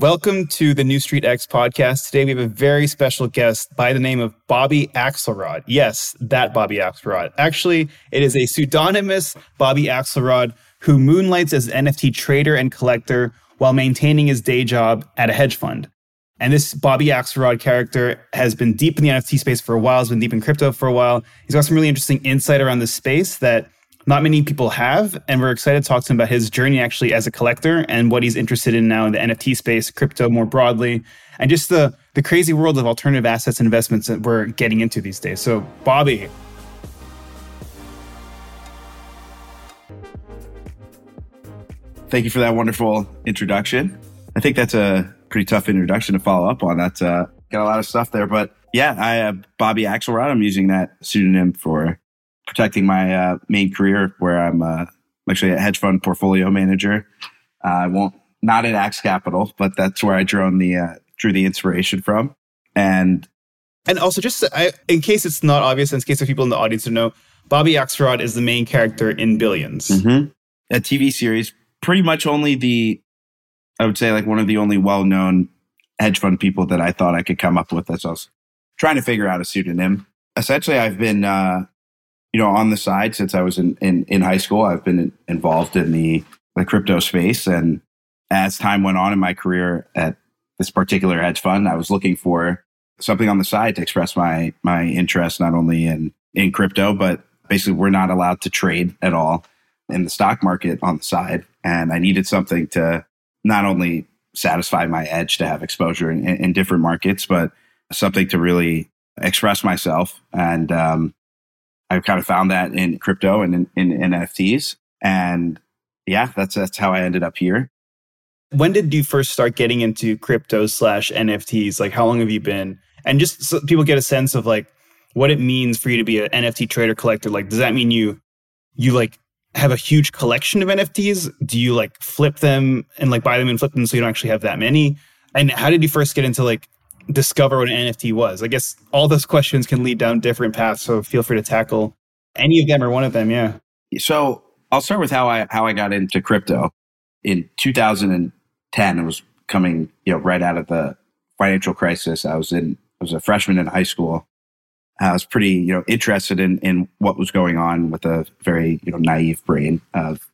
Welcome to the New Street X podcast. Today we have a very special guest by the name of Bobby Axelrod. Yes, that Bobby Axelrod. Actually, it is a pseudonymous Bobby Axelrod who moonlights as an NFT trader and collector while maintaining his day job at a hedge fund. And this Bobby Axelrod character has been deep in the NFT space for a while, has been deep in crypto for a while. He's got some really interesting insight around this space that not many people have. And we're excited to talk to him about his journey actually as a collector and what he's interested in now in the NFT space, crypto more broadly, and just the, the crazy world of alternative assets and investments that we're getting into these days. So, Bobby. Thank you for that wonderful introduction. I think that's a pretty tough introduction to follow up on. That's uh, got a lot of stuff there, but yeah, I have Bobby Axelrod. I'm using that pseudonym for protecting my uh, main career, where I'm uh, actually a hedge fund portfolio manager. Uh, I won't not at Axe Capital, but that's where I drew the uh, drew the inspiration from. And and also, just I, in case it's not obvious, in case of people in the audience to know, Bobby Axelrod is the main character in Billions, mm-hmm. a TV series. Pretty much only the, I would say, like one of the only well known hedge fund people that I thought I could come up with as I was trying to figure out a pseudonym. Essentially, I've been uh, you know, on the side since I was in, in, in high school, I've been involved in the, the crypto space. And as time went on in my career at this particular hedge fund, I was looking for something on the side to express my, my interest, not only in, in crypto, but basically we're not allowed to trade at all in the stock market on the side. And I needed something to not only satisfy my edge to have exposure in, in different markets, but something to really express myself. And, um, I kind of found that in crypto and in, in, in NFTs. And yeah, that's, that's how I ended up here. When did you first start getting into crypto slash NFTs? Like, how long have you been? And just so people get a sense of like what it means for you to be an NFT trader collector. Like, does that mean you, you like have a huge collection of NFTs? Do you like flip them and like buy them and flip them so you don't actually have that many? And how did you first get into like discover what an NFT was? I guess all those questions can lead down different paths. So feel free to tackle any of them or one of them. Yeah. So I'll start with how I how I got into crypto in 2010. It was coming, you know, right out of the financial crisis. I was in I was a freshman in high school. I was pretty, you know, interested in in what was going on with a very, you know, naive brain of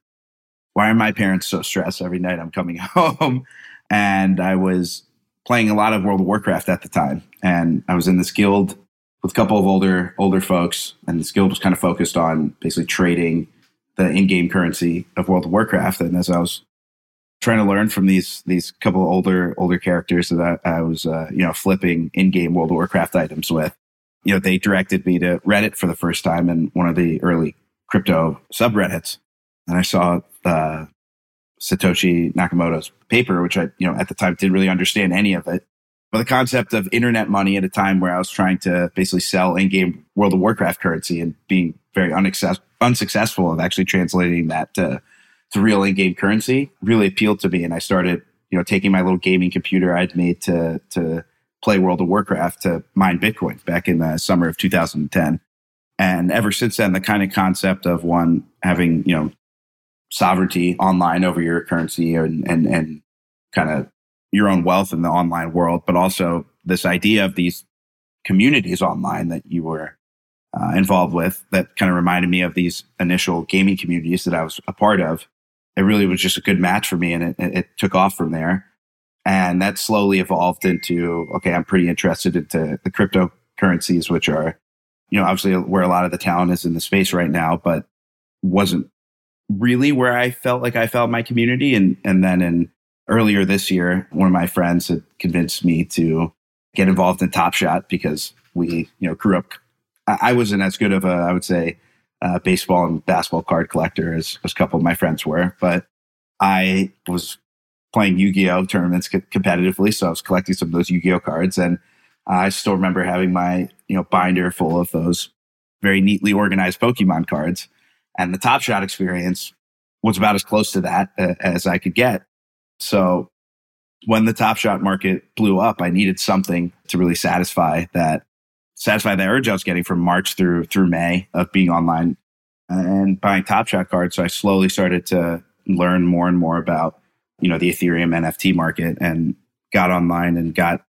why are my parents so stressed every night I'm coming home? And I was playing a lot of World of Warcraft at the time, and I was in this guild with a couple of older older folks, and this guild was kind of focused on basically trading the in-game currency of World of Warcraft. And as I was trying to learn from these these couple of older older characters that I, I was uh, you know flipping in-game World of Warcraft items with, you know, they directed me to Reddit for the first time in one of the early crypto subreddits, and I saw uh, Satoshi Nakamoto's paper, which I, you know, at the time didn't really understand any of it. But the concept of internet money at a time where I was trying to basically sell in-game World of Warcraft currency and being very unsuccessful of actually translating that to, to real in-game currency really appealed to me. And I started, you know, taking my little gaming computer I'd made to, to play World of Warcraft to mine Bitcoin back in the summer of 2010. And ever since then, the kind of concept of one having, you know, sovereignty online over your currency and and, and kind of your own wealth in the online world, but also this idea of these communities online that you were uh, involved with that kind of reminded me of these initial gaming communities that I was a part of. It really was just a good match for me and it, it took off from there. And that slowly evolved into, okay, I'm pretty interested into the cryptocurrencies, which are, you know, obviously where a lot of the talent is in the space right now, but wasn't really where I felt like I felt my community. And, and then in earlier this year, one of my friends had convinced me to get involved in Top Shot because we, you know, grew up. I, I wasn't as good of a, I would say, uh, baseball and basketball card collector as, as a couple of my friends were, but I was playing Yu-Gi-Oh tournaments co- competitively. So I was collecting some of those Yu-Gi-Oh cards and I still remember having my, you know, binder full of those very neatly organized Pokemon cards. And the Top Shot experience was about as close to that uh, as I could get. So when the Top Shot market blew up, I needed something to really satisfy that, satisfy the urge I was getting from March through through May of being online and buying Top Shot cards. So I slowly started to learn more and more about, you know, the Ethereum NFT market and got online and got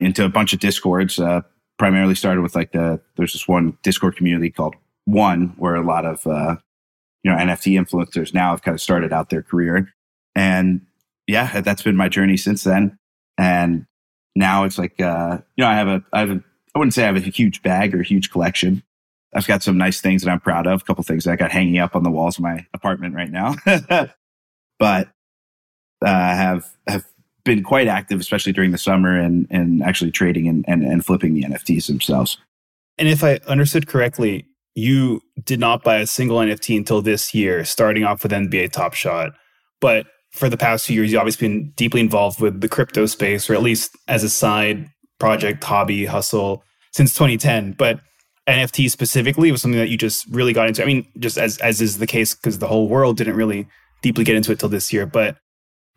into a bunch of discords. Uh, primarily started with like the there's this one Discord community called One, where a lot of uh, you know NFT influencers now have kind of started out their career, and yeah, that's been my journey since then. And now it's like uh, you know I have a I have a I wouldn't say I have a huge bag or a huge collection. I've got some nice things that I'm proud of. A couple things that I got hanging up on the walls of my apartment right now, but uh, have have been quite active, especially during the summer and and actually trading and, and, and flipping the NFTs themselves. And if I understood correctly, you did not buy a single NFT until this year, starting off with NBA Top Shot. But for the past few years, you've obviously been deeply involved with the crypto space, or at least as a side project, hobby, hustle since 2010. But NFT specifically was something that you just really got into. I mean, just as as is the case because the whole world didn't really deeply get into it till this year. But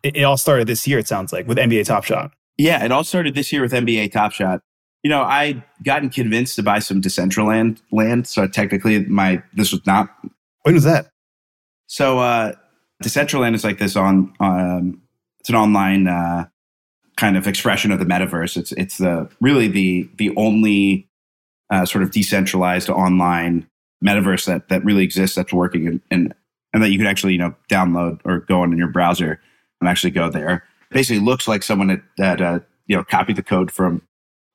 it, it all started this year, it sounds like, with NBA Top Shot. Yeah, it all started this year with NBA Top Shot. You know, I gotten convinced to buy some Decentraland land. So technically, my this was not. When was that? So uh Decentraland is like this on um, it's an online uh, kind of expression of the metaverse. It's it's the really the the only uh, sort of decentralized online metaverse that that really exists that's working and, and and that you could actually you know download or go on in your browser and actually go there. Basically, looks like someone that, that uh, you know copied the code from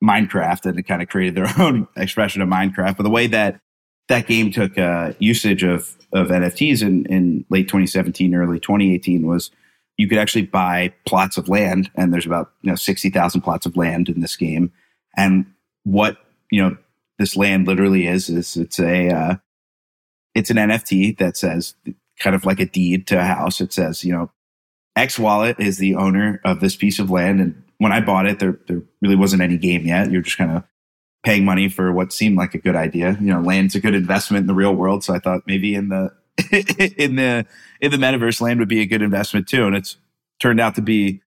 Minecraft and kind of created their own expression of Minecraft. But the way that that game took uh, usage of of NFTs in, in late 2017, early 2018 was you could actually buy plots of land, and there's about you know 60,000 plots of land in this game. And what you know this land literally is is it's a uh, it's an NFT that says kind of like a deed to a house. It says you know X Wallet is the owner of this piece of land. And when I bought it, there, there really wasn't any game yet. You're just kind of paying money for what seemed like a good idea. You know, land's a good investment in the real world. So I thought maybe in the, in the, in the metaverse land would be a good investment too. And it's turned out to be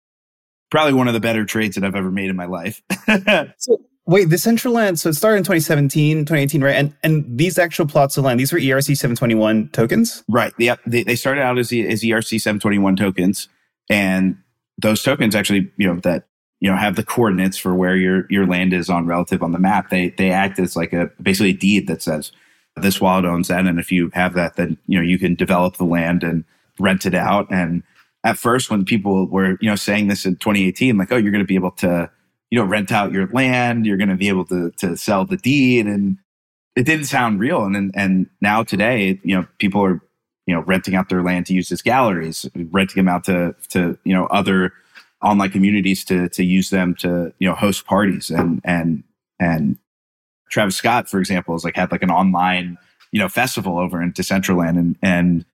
probably one of the better trades that I've ever made in my life. so wait, Decentraland, so it started in 2017, 2018, right? And and these actual plots of land, these were ERC 721 tokens? Right. Yeah. They, they started out as, as ERC 721 tokens. And those tokens actually, you know, that you know have the coordinates for where your your land is on relative on the map. They they act as like a basically a deed that says this wild owns that, and if you have that, then you know you can develop the land and rent it out. And at first, when people were you know saying this in 2018, like oh you're going to be able to you know rent out your land, you're going to be able to to sell the deed, and it didn't sound real. And and, and now today, you know people are you know renting out their land to use as galleries, renting them out to to you know other online communities to to use them to you know host parties and and and Travis Scott, for example, has like had like an online you know festival over in Decentraland and and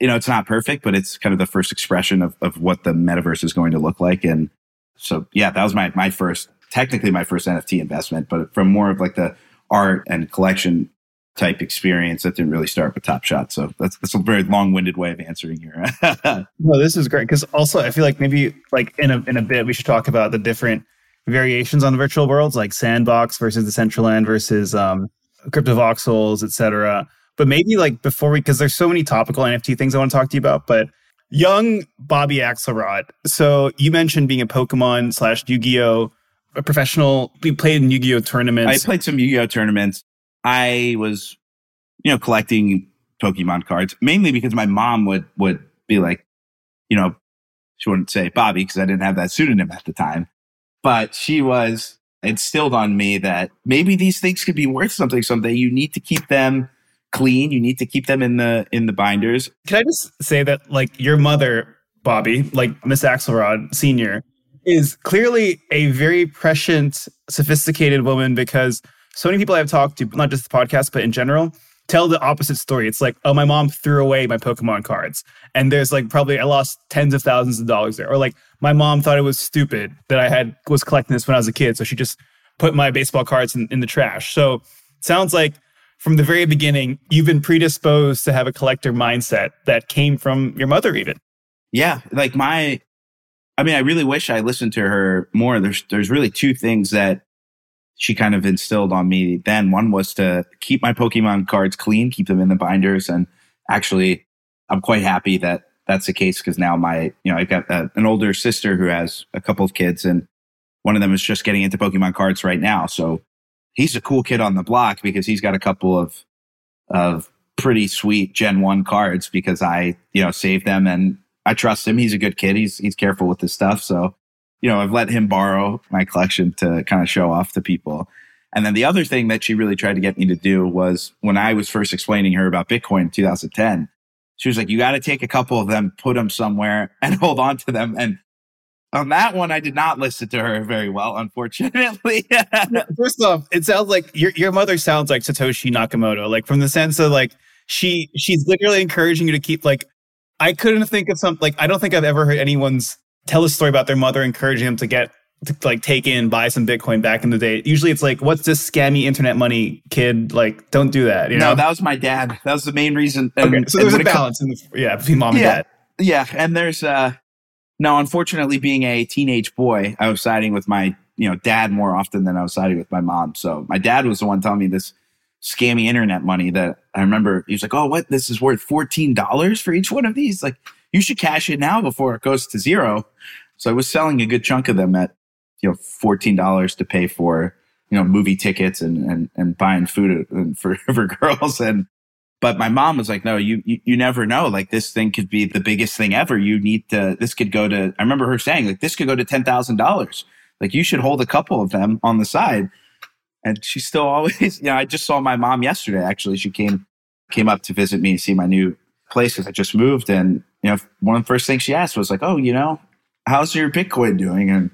you know it's not perfect, but it's kind of the first expression of of what the metaverse is going to look like. And so yeah, that was my my first technically my first NFT investment, but from more of like the art and collection type experience that didn't really start with Top Shot. So that's that's a very long winded way of answering here. no, this is great because also I feel like maybe like in a in a bit we should talk about the different variations on the virtual worlds, like Sandbox versus the Central Decentraland versus um, Cryptovoxels, etc. But maybe like before we, because there's so many topical NFT things I want to talk to you about, but young Bobby Axelrod. So you mentioned being a Pokemon slash Yu-Gi-Oh! A professional. We played in Yu-Gi-Oh! tournaments. I played some Yu-Gi-Oh! tournaments. I was, you know, collecting Pokemon cards mainly because my mom would would be like, you know, she wouldn't say Bobby because I didn't have that pseudonym at the time, but she was instilled on me that maybe these things could be worth something someday. You need to keep them clean. You need to keep them in the in the binders. Can I just say that like your mother, Bobby, like Miss Axelrod Senior, is clearly a very prescient, sophisticated woman because so many people I've talked to, not just the podcast, but in general, tell the opposite story. It's like, oh, my mom threw away my Pokemon cards. And there's like probably I lost tens of thousands of dollars there. Or like my mom thought it was stupid that I had was collecting this when I was a kid. So she just put my baseball cards in, in the trash. So sounds like from the very beginning, you've been predisposed to have a collector mindset that came from your mother, even. Yeah. Like my I mean, I really wish I listened to her more. There's there's really two things that she kind of instilled on me then. One was to keep my Pokemon cards clean, keep them in the binders. And actually, I'm quite happy that that's the case because now my, you know, I've got a, an older sister who has a couple of kids and one of them is just getting into Pokemon cards right now. So he's a cool kid on the block because he's got a couple of of pretty sweet Gen One cards because I you know saved them and I trust him. He's a good kid. He's he's careful with his stuff. So you know I've let him borrow my collection to kind of show off to people. And then the other thing that she really tried to get me to do was when I was first explaining her about Bitcoin in 2010, she was like, you got to take a couple of them, put them somewhere and hold on to them. And on that one, I did not listen to her very well, unfortunately. First off, it sounds like your your mother sounds like Satoshi Nakamoto, like from the sense of like she she's literally encouraging you to keep like I couldn't think of something like I don't think I've ever heard anyone's tell a story about their mother encouraging them to get to like take in buy some Bitcoin back in the day. Usually it's like, what's this scammy internet money kid? Like, don't do that. You no, know? that was my dad. That was the main reason. And, okay, so there's a balance in the yeah between mom yeah, and dad. Yeah, and there's uh no, unfortunately, being a teenage boy, I was siding with my you know dad more often than I was siding with my mom. So my dad was the one telling me this scammy internet money that I remember. He was like, "Oh, what? This is worth fourteen dollars for each one of these. Like, you should cash it now before it goes to zero. So I was selling a good chunk of them at you know fourteen dollars to pay for you know movie tickets and and and buying food for for girls and but my mom was like, no, you, you, you never know. Like this thing could be the biggest thing ever. You need to, this could go to, I remember her saying like, this could go to $10,000. Like you should hold a couple of them on the side. And she still always, you know, I just saw my mom yesterday. Actually, she came, came up to visit me, and see my new place because I just moved. And, you know, one of the first things she asked was like, oh, you know, how's your Bitcoin doing? And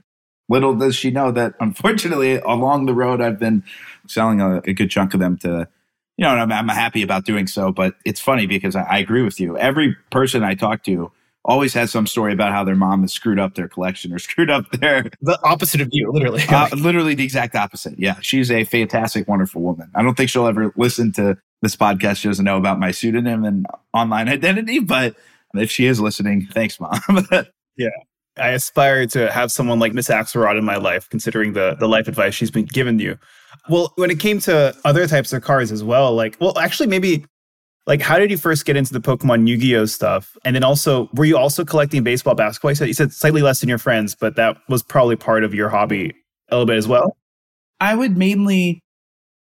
little does she know that unfortunately along the road, I've been selling a, a good chunk of them to, you know, I'm, I'm, happy about doing so. But it's funny because I, I, agree with you. Every person I talk to always has some story about how their mom has screwed up their collection or screwed up their the opposite of you, literally. uh, literally the exact opposite. Yeah, she's a fantastic, wonderful woman. I don't think she'll ever listen to this podcast. She doesn't know about my pseudonym and online identity, but if she is listening, thanks, mom. yeah. I aspire to have someone like Miss Axelrod in my life, considering the the life advice she's been given you. Well, when it came to other types of cards as well, like, well, actually, maybe like, how did you first get into the Pokemon Yu Gi Oh stuff? And then also, were you also collecting baseball, basketball? You said, you said slightly less than your friends, but that was probably part of your hobby a little bit as well. I would mainly,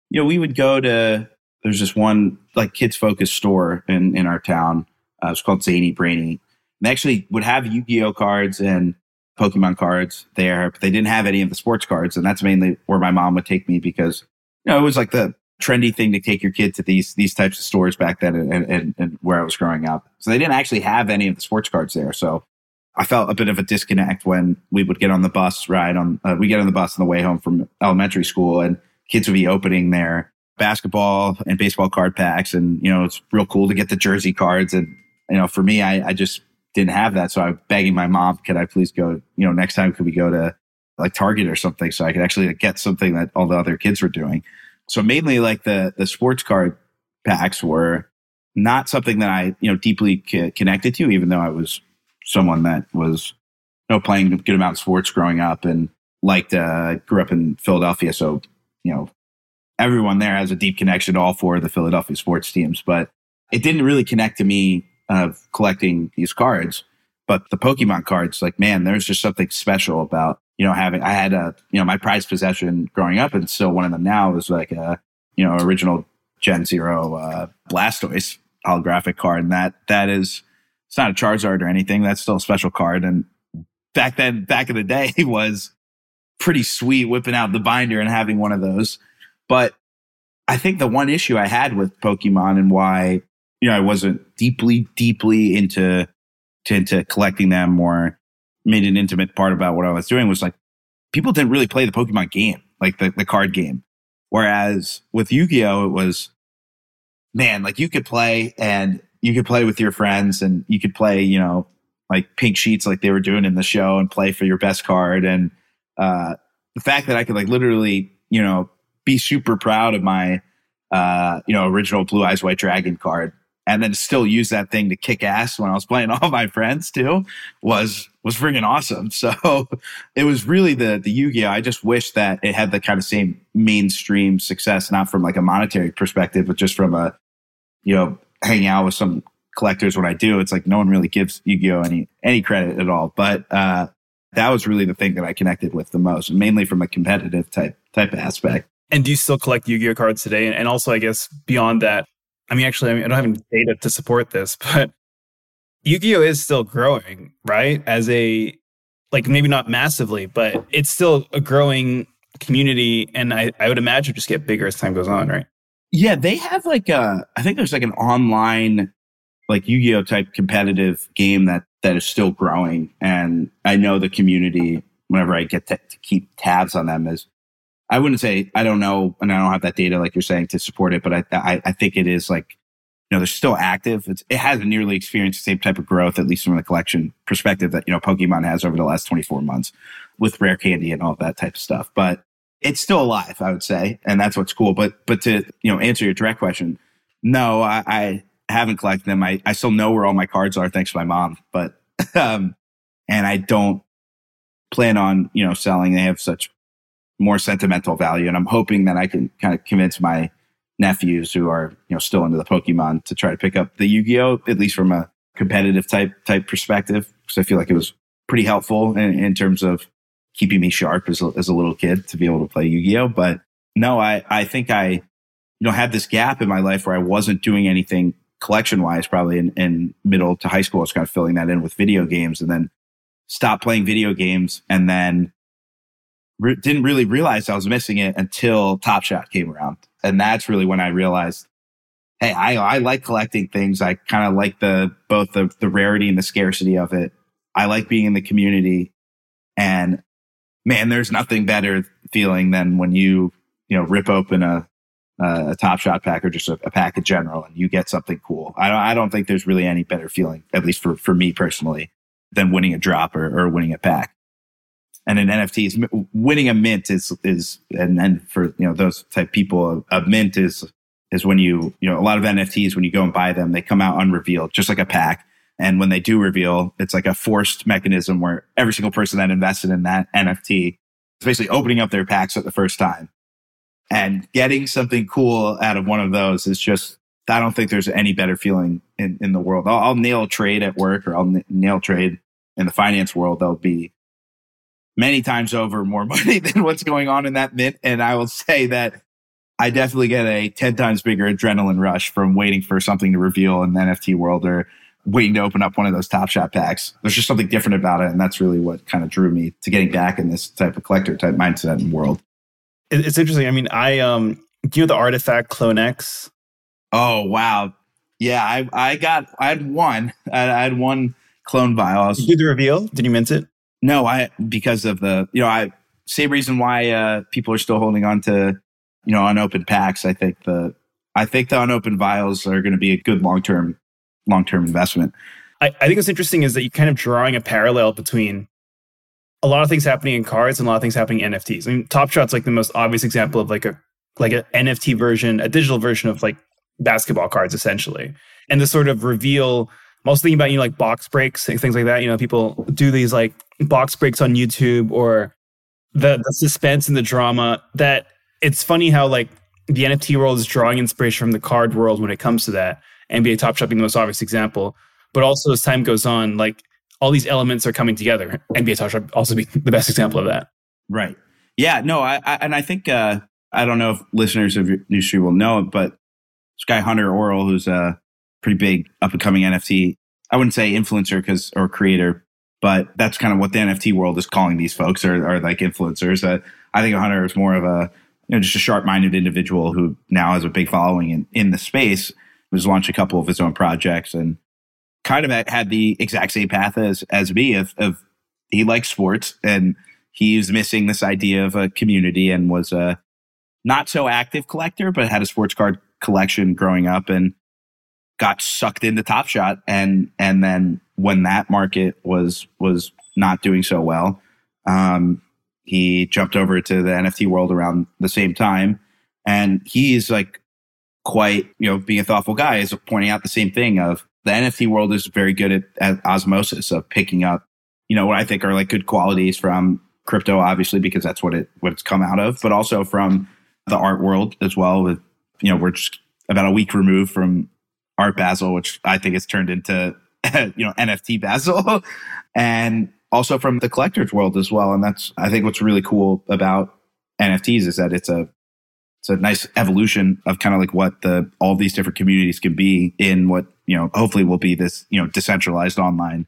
you know, we would go to, there's just one like kids focused store in, in our town. Uh, it's called Zany Brainy. They actually would have Yu Gi Oh cards and Pokemon cards there, but they didn't have any of the sports cards. And that's mainly where my mom would take me because, you know, it was like the trendy thing to take your kid to these, these types of stores back then and, and, and where I was growing up. So they didn't actually have any of the sports cards there. So I felt a bit of a disconnect when we would get on the bus ride on, uh, we get on the bus on the way home from elementary school and kids would be opening their basketball and baseball card packs. And, you know, it's real cool to get the jersey cards. And, you know, for me, I, I just didn't have that. So I was begging my mom, could I please go, you know, next time could we go to like Target or something so I could actually like, get something that all the other kids were doing. So mainly like the, the sports card packs were not something that I, you know, deeply c- connected to, even though I was someone that was, you know, playing a good amount of sports growing up and liked, uh, grew up in Philadelphia. So, you know, everyone there has a deep connection to all four of the Philadelphia sports teams, but it didn't really connect to me of collecting these cards. But the Pokemon cards, like, man, there's just something special about, you know, having, I had a, you know, my prized possession growing up and still one of them now is like a, you know, original Gen Zero uh, Blastoise holographic card. And that, that is, it's not a Charizard or anything. That's still a special card. And back then, back in the day, was pretty sweet whipping out the binder and having one of those. But I think the one issue I had with Pokemon and why you know, I wasn't deeply, deeply into, to, into collecting them or made an intimate part about what I was doing was like people didn't really play the Pokemon game, like the, the card game. Whereas with Yu-Gi-Oh, it was, man, like you could play and you could play with your friends and you could play, you know, like pink sheets like they were doing in the show and play for your best card. And, uh, the fact that I could like literally, you know, be super proud of my, uh, you know, original Blue Eyes White Dragon card and then still use that thing to kick ass when I was playing all my friends too was was freaking awesome. So it was really the the Yu-Gi-Oh! I just wish that it had the kind of same mainstream success, not from like a monetary perspective, but just from a you know hanging out with some collectors. What I do, it's like no one really gives Yu-Gi-Oh! any any credit at all. But uh, that was really the thing that I connected with the most, mainly from a competitive type type aspect. And do you still collect Yu-Gi-Oh cards today? And also, I guess beyond that, I mean, actually, I, mean, I don't have any data to support this, but Yu-Gi-Oh is still growing, right? As a like maybe not massively, but it's still a growing community, and I, I would imagine just get bigger as time goes on, right? Yeah, they have like a I think there's like an online like Yu-Gi-Oh type competitive game that that is still growing, and I know the community. Whenever I get to, to keep tabs on them, is I wouldn't say I don't know, and I don't have that data like you're saying to support it, but I I, I think it is like you know they're still active. It's, it hasn't nearly experienced the same type of growth, at least from the collection perspective that you know Pokemon has over the last 24 months with rare candy and all that type of stuff. But it's still alive, I would say, and that's what's cool. But but to you know answer your direct question, no, I, I haven't collected them. I, I still know where all my cards are thanks to my mom, but um, and I don't plan on you know selling. They have such more sentimental value, and I'm hoping that I can kind of convince my nephews who are you know still into the Pokemon to try to pick up the Yu-Gi-Oh at least from a competitive type type perspective because I feel like it was pretty helpful in, in terms of keeping me sharp as a, as a little kid to be able to play Yu-Gi-Oh. But no, I I think I you know had this gap in my life where I wasn't doing anything collection wise, probably in, in middle to high school. I was kind of filling that in with video games and then stopped playing video games and then re- didn't really realize I was missing it until Top Shot came around. And that's really when I realized, hey, I, I like collecting things. I kind of like the both the, the rarity and the scarcity of it. I like being in the community. And man, there's nothing better feeling than when you, you know, rip open a uh, a Top Shot pack or just a, a, pack in general, and you get something cool. I don't, I don't think there's really any better feeling, at least for, for me personally, than winning a drop or, or winning a pack. And in NFTs, winning a mint is is and then for you know those type people, a, mint is is when you you know a lot of NFTs when you go and buy them, they come out unrevealed, just like a pack. And when they do reveal, it's like a forced mechanism where every single person that invested in that NFT is basically opening up their packs at the first time and getting something cool out of one of those is just I don't think there's any better feeling in, in the world. I'll, I'll nail trade at work or I'll n- nail trade in the finance world. There'll be many times over more money than what's going on in that mint. And I will say that I definitely get a 10 times bigger adrenaline rush from waiting for something to reveal in the NFT world or waiting to open up one of those Top Shot packs. There's just something different about it. And that's really what kind of drew me to getting back in this type of collector type mindset and world it's interesting. I mean, I um, do you know the RTFKT Clone X? Oh wow, yeah. I I got I had one. I, I had one clone vial. Was, Did you do the reveal? Did you mint it? No, I because of the you know I same reason why uh, people are still holding on to you know unopened packs. I think the I think the unopened vials are going to be a good long term long term investment. I, I think what's interesting is that you're kind of drawing a parallel between a lot of things happening in cards and a lot of things happening in NFTs. I mean, Top Shot's like the most obvious example of like a like an NFT version, a digital version of like basketball cards, essentially. And the sort of reveal. I'm also thinking about you know like box breaks and things like that. You know, people do these like box breaks on YouTube or the the suspense and the drama. That it's funny how like the NFT world is drawing inspiration from the card world when it comes to that. NBA Top Shot being the most obvious example, but also as time goes on, like all these elements are coming together. NBA Top Shot also be the best example of that. Right. Yeah. No. I, I and I think uh, I don't know if listeners of New Street will know it, but guy Hunter Orrell, who's a pretty big up and coming NFT. I wouldn't say influencer because or creator, but that's kind of what the NFT world is calling these folks are like influencers. Uh, I think Hunter is more of a you know just a sharp minded individual who now has a big following in in the space. Has launched a couple of his own projects and kind of had the exact same path as as me of, of he likes sports and he's missing this idea of a community and was a not so active collector but had a sports card collection growing up and got sucked into top shot and and then when that market was was not doing so well um, he jumped over to the nft world around the same time and he's like quite you know being a thoughtful guy is pointing out the same thing of the NFT world is very good at, at osmosis of picking up, you know, what I think are like good qualities from crypto, obviously, because that's what it what it's come out of, but also from the art world as well. With you know, we're just about a week removed from Art Basel, which I think has turned into you know NFT Basel, and also from the collector's world as well. And that's, I think, what's really cool about NFTs is that it's a, it's a nice evolution of kind of like what the all these different communities can be in what you know hopefully will be this you know decentralized online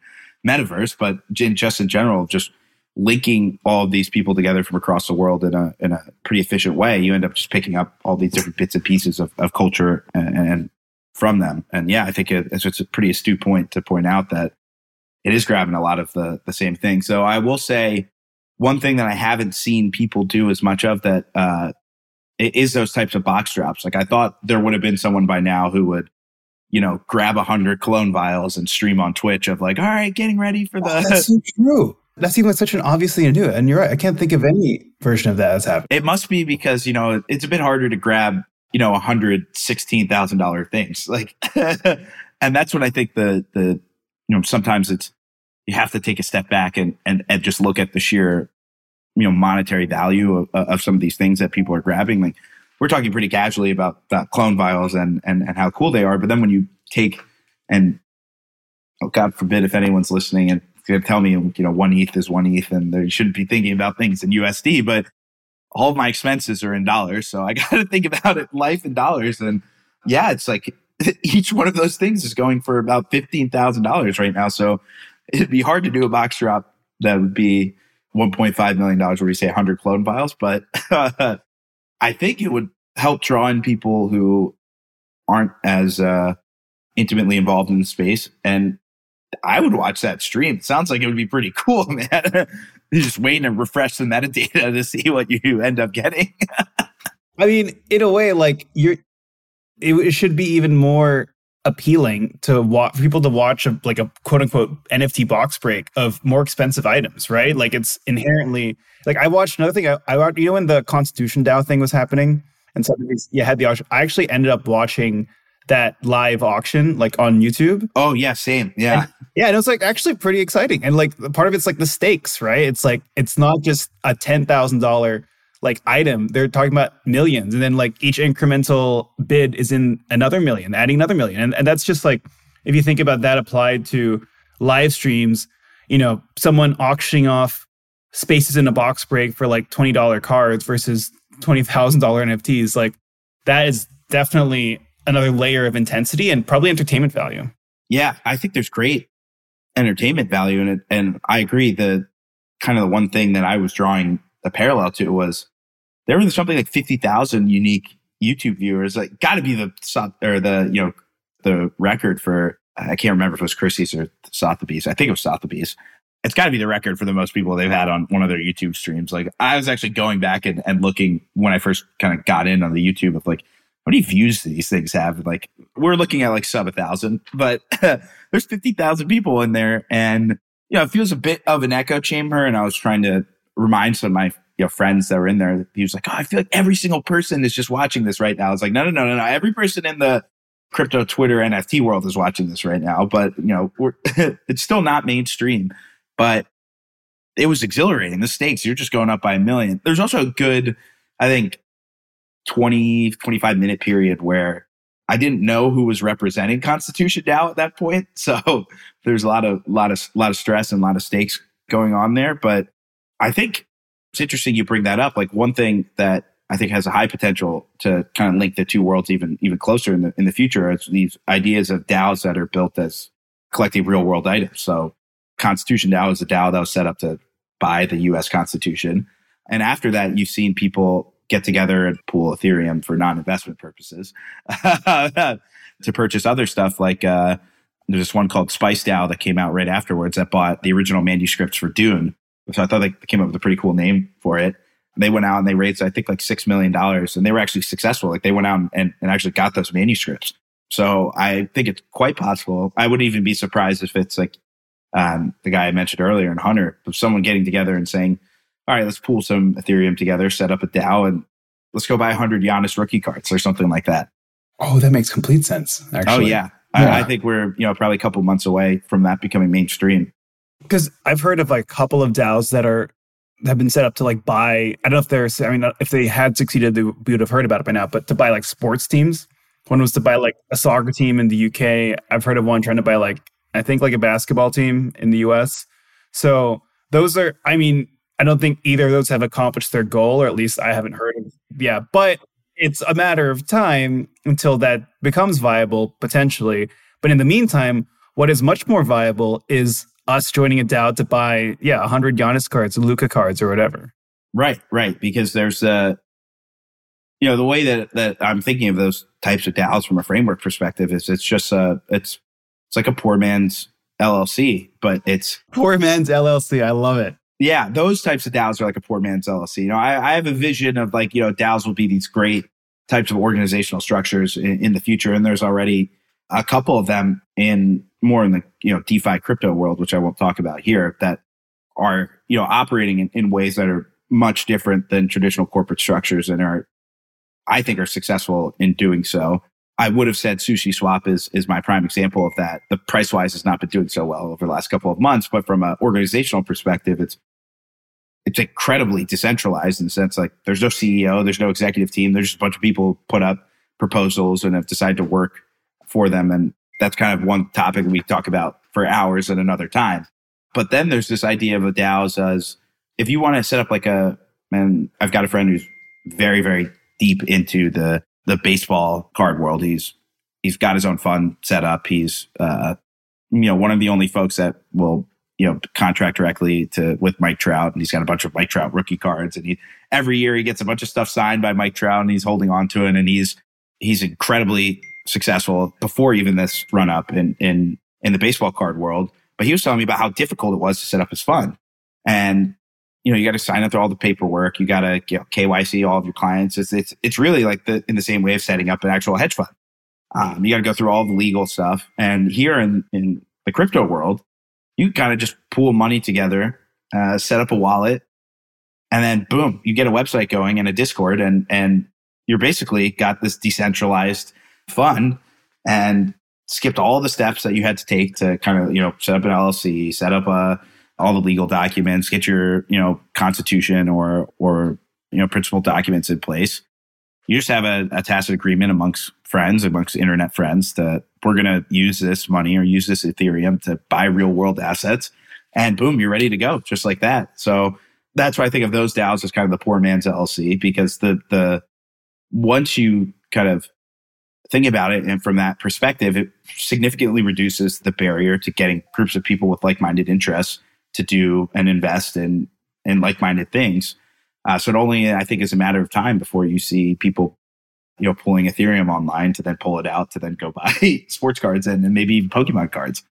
metaverse but in, just in general just linking all of these people together from across the world in a in a pretty efficient way you end up just picking up all these different bits and pieces of, of culture and, and from them and yeah i think it, it's, it's a pretty astute point to point out that it is grabbing a lot of the the same thing so i will say one thing that i haven't seen people do as much of that uh, is those types of box drops. Like I thought there would have been someone by now who would, you know, grab a hundred clone vials and stream on Twitch of like, all right, getting ready for the. Oh, that's so true. That seems like such an obvious thing to do. And you're right. I can't think of any version of that that's happened. It must be because, you know, it's a bit harder to grab, you know, a hundred sixteen thousand dollar things. Like, and that's when I think the, the, you know, sometimes it's, you have to take a step back and, and, and just look at the sheer you know monetary value of, of some of these things that people are grabbing like we're talking pretty casually about, about clone vials and, and and how cool they are but then when you take and oh god forbid if anyone's listening and tell me you know one eth is one eth and they shouldn't be thinking about things in usd but all of my expenses are in dollars so i got to think about it life in dollars and yeah it's like each one of those things is going for about $15000 right now so it'd be hard to do a box drop that would be 1.5 million dollars where you say 100 clone vials, but I think it would help draw in people who aren't as uh, intimately involved in the space. And I would watch that stream. It sounds like it would be pretty cool, man. You're just waiting to refresh the metadata to see what you end up getting. I mean, in a way, like you're, it, it should be even more appealing to watch people to watch a, like a quote unquote NFT box break of more expensive items, right? Like it's inherently like I watched another thing. I, I watched, you know when the Constitution DAO thing was happening and so you had the auction. I actually ended up watching that live auction like on YouTube. Oh yeah, same. Yeah. And, yeah, and it was like actually pretty exciting. And like part of it's like the stakes, right? It's like it's not just a ten thousand dollar like item, they're talking about millions. And then like each incremental bid is in another million, adding another million. And, and that's just like, if you think about that applied to live streams, you know, someone auctioning off spaces in a box break for like $20 cards versus $20,000 NFTs, like that is definitely another layer of intensity and probably entertainment value. Yeah, I think there's great entertainment value in it. And I agree. The kind of the one thing that I was drawing the parallel to was there was something like 50,000 unique YouTube viewers. Like, got to be the sub or the you know the record for I can't remember if it was Christie's or Sotheby's. I think it was Sotheby's. It's got to be the record for the most people they've had on one of their YouTube streams. Like, I was actually going back and, and looking when I first kind of got in on the YouTube of like, how many views do these things have? Like, we're looking at like sub a thousand, but there's 50,000 people in there. And, you know, it feels a bit of an echo chamber. And I was trying to remind some of my you know friends that were in there. He was like, "Oh, I feel like every single person is just watching this right now." I was like, "No, no, no, no, no. Every person in the crypto, Twitter, NFT world is watching this right now, but you know, it's still not mainstream." But it was exhilarating. The stakes, you're just going up by a million. There's also a good, I think, 20, 25 minute period where I didn't know who was representing Constitution DAO at that point. So there's a lot of, lot of, lot of stress and a lot of stakes going on there. But I think it's interesting you bring that up. Like one thing that I think has a high potential to kind of link the two worlds even even closer in the in the future is these ideas of DAOs that are built as collecting real world items. So Constitution DAO is a DAO that was set up to buy the US Constitution. And after that, you've seen people get together and pool Ethereum for non-investment purposes to purchase other stuff like uh, there's this one called Spice DAO that came out right afterwards that bought the original manuscripts for Dune so I thought they came up with a pretty cool name for it. And they went out and they raised, I think, like $6 million. And they were actually successful. Like they went out and, and actually got those manuscripts. So I think it's quite possible. I wouldn't even be surprised if it's like um, the guy I mentioned earlier and Hunter, someone getting together and saying, all right, let's pool some Ethereum together, set up a DAO, and let's go buy 100 Giannis rookie cards or something like that. Oh, that makes complete sense. Oh, actually. Oh, yeah. yeah. I, I, think we're, you know, probably a couple months away from that becoming mainstream because I've heard of like a couple of DAOs that are have been set up to like buy. I don't know if there's. I mean, uh, if they had succeeded, they, we would have heard about it by now. But to buy like sports teams. One was to buy like a soccer team in the UK. I've heard of one trying to buy like I think like a basketball team in the US. So those are, I mean, I don't think either of those have accomplished their goal, or at least I haven't heard of. Yeah, but it's a matter of time until that becomes viable potentially. But in the meantime, what is much more viable is us joining a DAO to buy, yeah, 100 Giannis cards, Luka cards, or whatever. Right, right. Because there's a, you know, the way that that I'm thinking of those types of DAOs from a framework perspective is it's just a, it's it's like a poor man's LLC, but it's poor man's LLC. I love it. Yeah, those types of DAOs are like a poor man's LLC. You know, I, I have a vision of like, you know, DAOs will be these great types of organizational structures in, in, the future. And there's already a couple of them in more in the, you know, DeFi crypto world, which I won't talk about here that are, you know, operating in, in ways that are much different than traditional corporate structures and are, I think are successful in doing so. I would have said SushiSwap is is my prime example of that. The price wise has not been doing so well over the last couple of months, but from an organizational perspective, it's it's incredibly decentralized in the sense like there's no CEO, there's no executive team, there's just a bunch of people put up proposals and have decided to work for them. And that's kind of one topic we talk about for hours at another time. But then there's this idea of a DAOs as if you want to set up like a, and I've got a friend who's very, very deep into the the baseball card world. He's he's got his own fund set up. He's uh, you know one of the only folks that will you know contract directly to with Mike Trout, and he's got a bunch of Mike Trout rookie cards. And he every year he gets a bunch of stuff signed by Mike Trout, and he's holding on to it. And he's he's incredibly successful before even this run up in in in the baseball card world. But he was telling me about how difficult it was to set up his fund, and you know, you got to sign up through all the paperwork. You got to you know, KYC all of your clients. It's, it's, it's really like the, in the same way of setting up an actual hedge fund. Um, you got to go through all the legal stuff. And here in, in the crypto world, you kind of just pool money together, uh, set up a wallet, and then boom, you get a website going and a Discord, and and you're basically got this decentralized fund and skipped all the steps that you had to take to kind of you know set up an LLC, set up a all the legal documents, get your, you know, constitution or, or, you know, principal documents in place. You just have a, a tacit agreement amongst friends, amongst internet friends that we're going to use this money or use this Ethereum to buy real world assets. And boom, you're ready to go just like that. So that's why I think of those DAOs as kind of the poor man's LLC because the, the, once you kind of think about it and from that perspective, it significantly reduces the barrier to getting groups of people with like minded interests to do and invest in in like-minded things. Uh, so it only I think is a matter of time before you see people, you know, pulling Ethereum online to then pull it out to then go buy sports cards and, and maybe even Pokemon cards.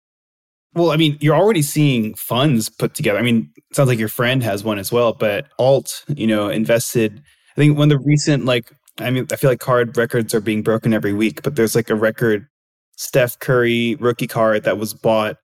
Well, I mean, you're already seeing funds put together. I mean, sounds like your friend has one as well, but Alt, you know, invested. I think one of the recent, like, I mean, I feel like card records are being broken every week, but there's like a record Steph Curry rookie card that was bought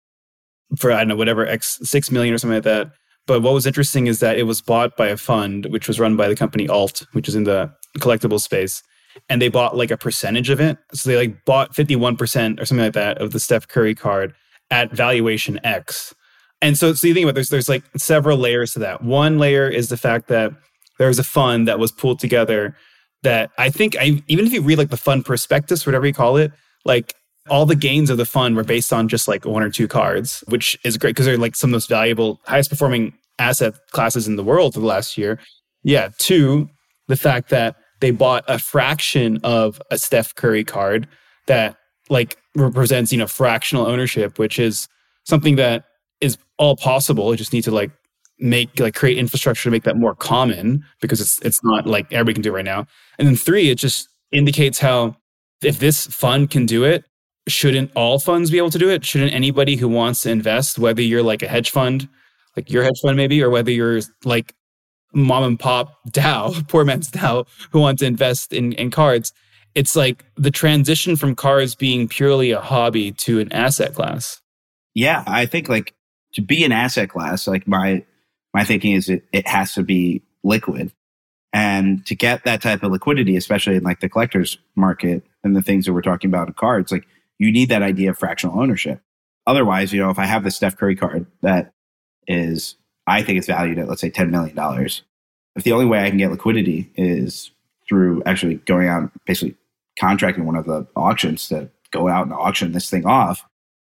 for I don't know whatever X six million or something like that. But what was interesting is that it was bought by a fund which was run by the company Alt, which is in the collectible space, and they bought like a percentage of it. So they like bought fifty one percent or something like that of the Steph Curry card at valuation X. And so, so you think about it, there's there's like several layers to that. One layer is the fact that there was a fund that was pulled together that I think I even if you read like the fund prospectus, whatever you call it, like all the gains of the fund were based on just like one or two cards, which is great because they're like some of the most valuable, highest performing asset classes in the world for the last year. Yeah. Two, the fact that they bought a fraction of a Steph Curry card that like represents, you know, fractional ownership, which is something that is all possible. You just need to like make like create infrastructure to make that more common because it's it's not like everybody can do it right now. And then three, it just indicates how if this fund can do it, shouldn't all funds be able to do it? Shouldn't anybody who wants to invest, whether you're like a hedge fund, like your hedge fund maybe, or whether you're like mom and pop DAO, poor man's DAO, who want to invest in, in cards, it's like the transition from cards being purely a hobby to an asset class. Yeah, I think like to be an asset class, like my my thinking is it, it has to be liquid. And to get that type of liquidity, especially in like the collectors market and the things that we're talking about in cards, like you need that idea of fractional ownership. Otherwise, you know, if I have the Steph Curry card that is, I think it's valued at, let's say, $10 million, if the only way I can get liquidity is through actually going out, basically contracting one of the auctions to go out and auction this thing off,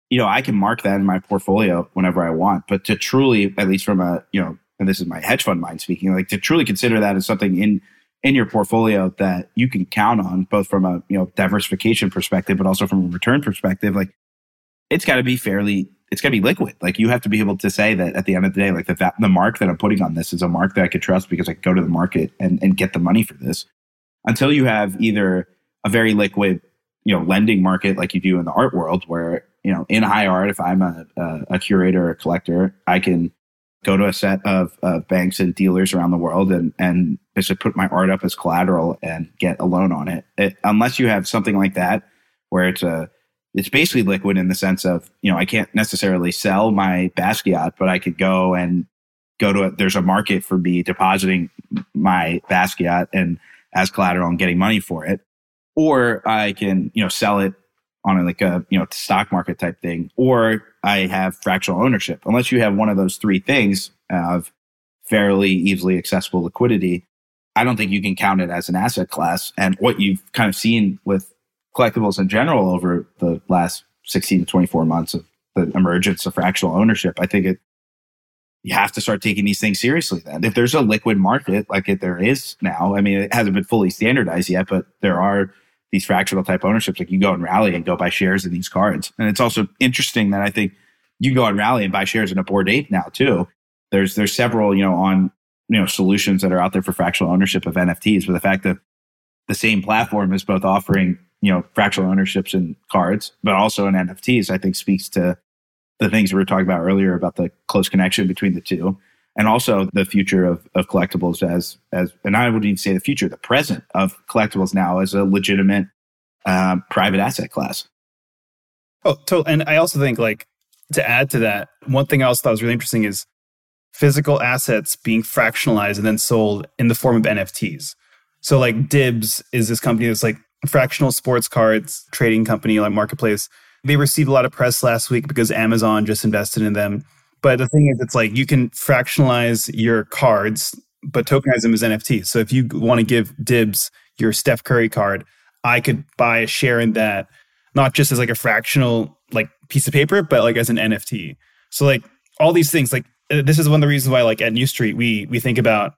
you know, I can mark that in my portfolio whenever I want. But to truly, at least from a, you know, and this is my hedge fund mind speaking, like to truly consider that as something in in your portfolio that you can count on, both from a you know diversification perspective, but also from a return perspective, like it's got to be fairly, it's got to be liquid. Like you have to be able to say that at the end of the day, like the the mark that I'm putting on this is a mark that I could trust because I can go to the market and and get the money for this. Until you have either a very liquid, you know, lending market like you do in the art world, where you know, in high art, if I'm a, a, a curator or a collector, I can go to a set of uh, banks and dealers around the world and and basically put my art up as collateral and get a loan on it. it. Unless you have something like that, where it's a it's basically liquid in the sense of you know I can't necessarily sell my Basquiat, but I could go and go to a, there's a market for me depositing my Basquiat and as collateral and getting money for it, or I can you know sell it on like a you know stock market type thing, or I have fractional ownership. Unless you have one of those three things of fairly easily accessible liquidity, I don't think you can count it as an asset class. And what you've kind of seen with collectibles in general over the last 16 to 24 months of the emergence of fractional ownership, I think it you have to start taking these things seriously then. If there's a liquid market like it there is now, I mean, it hasn't been fully standardized yet, but there are these fractional type ownerships. Like you go and rally and go buy shares of these cards. And it's also interesting that I think you go and rally and buy shares in a bored ape now too. There's there's several, you know, on you know solutions that are out there for fractional ownership of NFTs, but the fact that the same platform is both offering, you know, fractional ownerships in cards, but also in NFTs, I think speaks to the things we were talking about earlier about the close connection between the two. And also the future of, of collectibles as as and I wouldn't even say the future, the present of collectibles now as a legitimate uh, private asset class. Oh, totally. And I also think like to add to that, one thing I also thought was really interesting is physical assets being fractionalized and then sold in the form of NFTs. So like Dibbs is this company that's like fractional sports cards trading company like marketplace. They received a lot of press last week because Amazon just invested in them. But the thing is, it's like you can fractionalize your cards, but tokenize them as NFTs. So if you want to give Dibbs your Steph Curry card, I could buy a share in that, not just as like a fractional like piece of paper, but like as an NFT. So like all these things, like uh, this is one of the reasons why like at New Street we we think about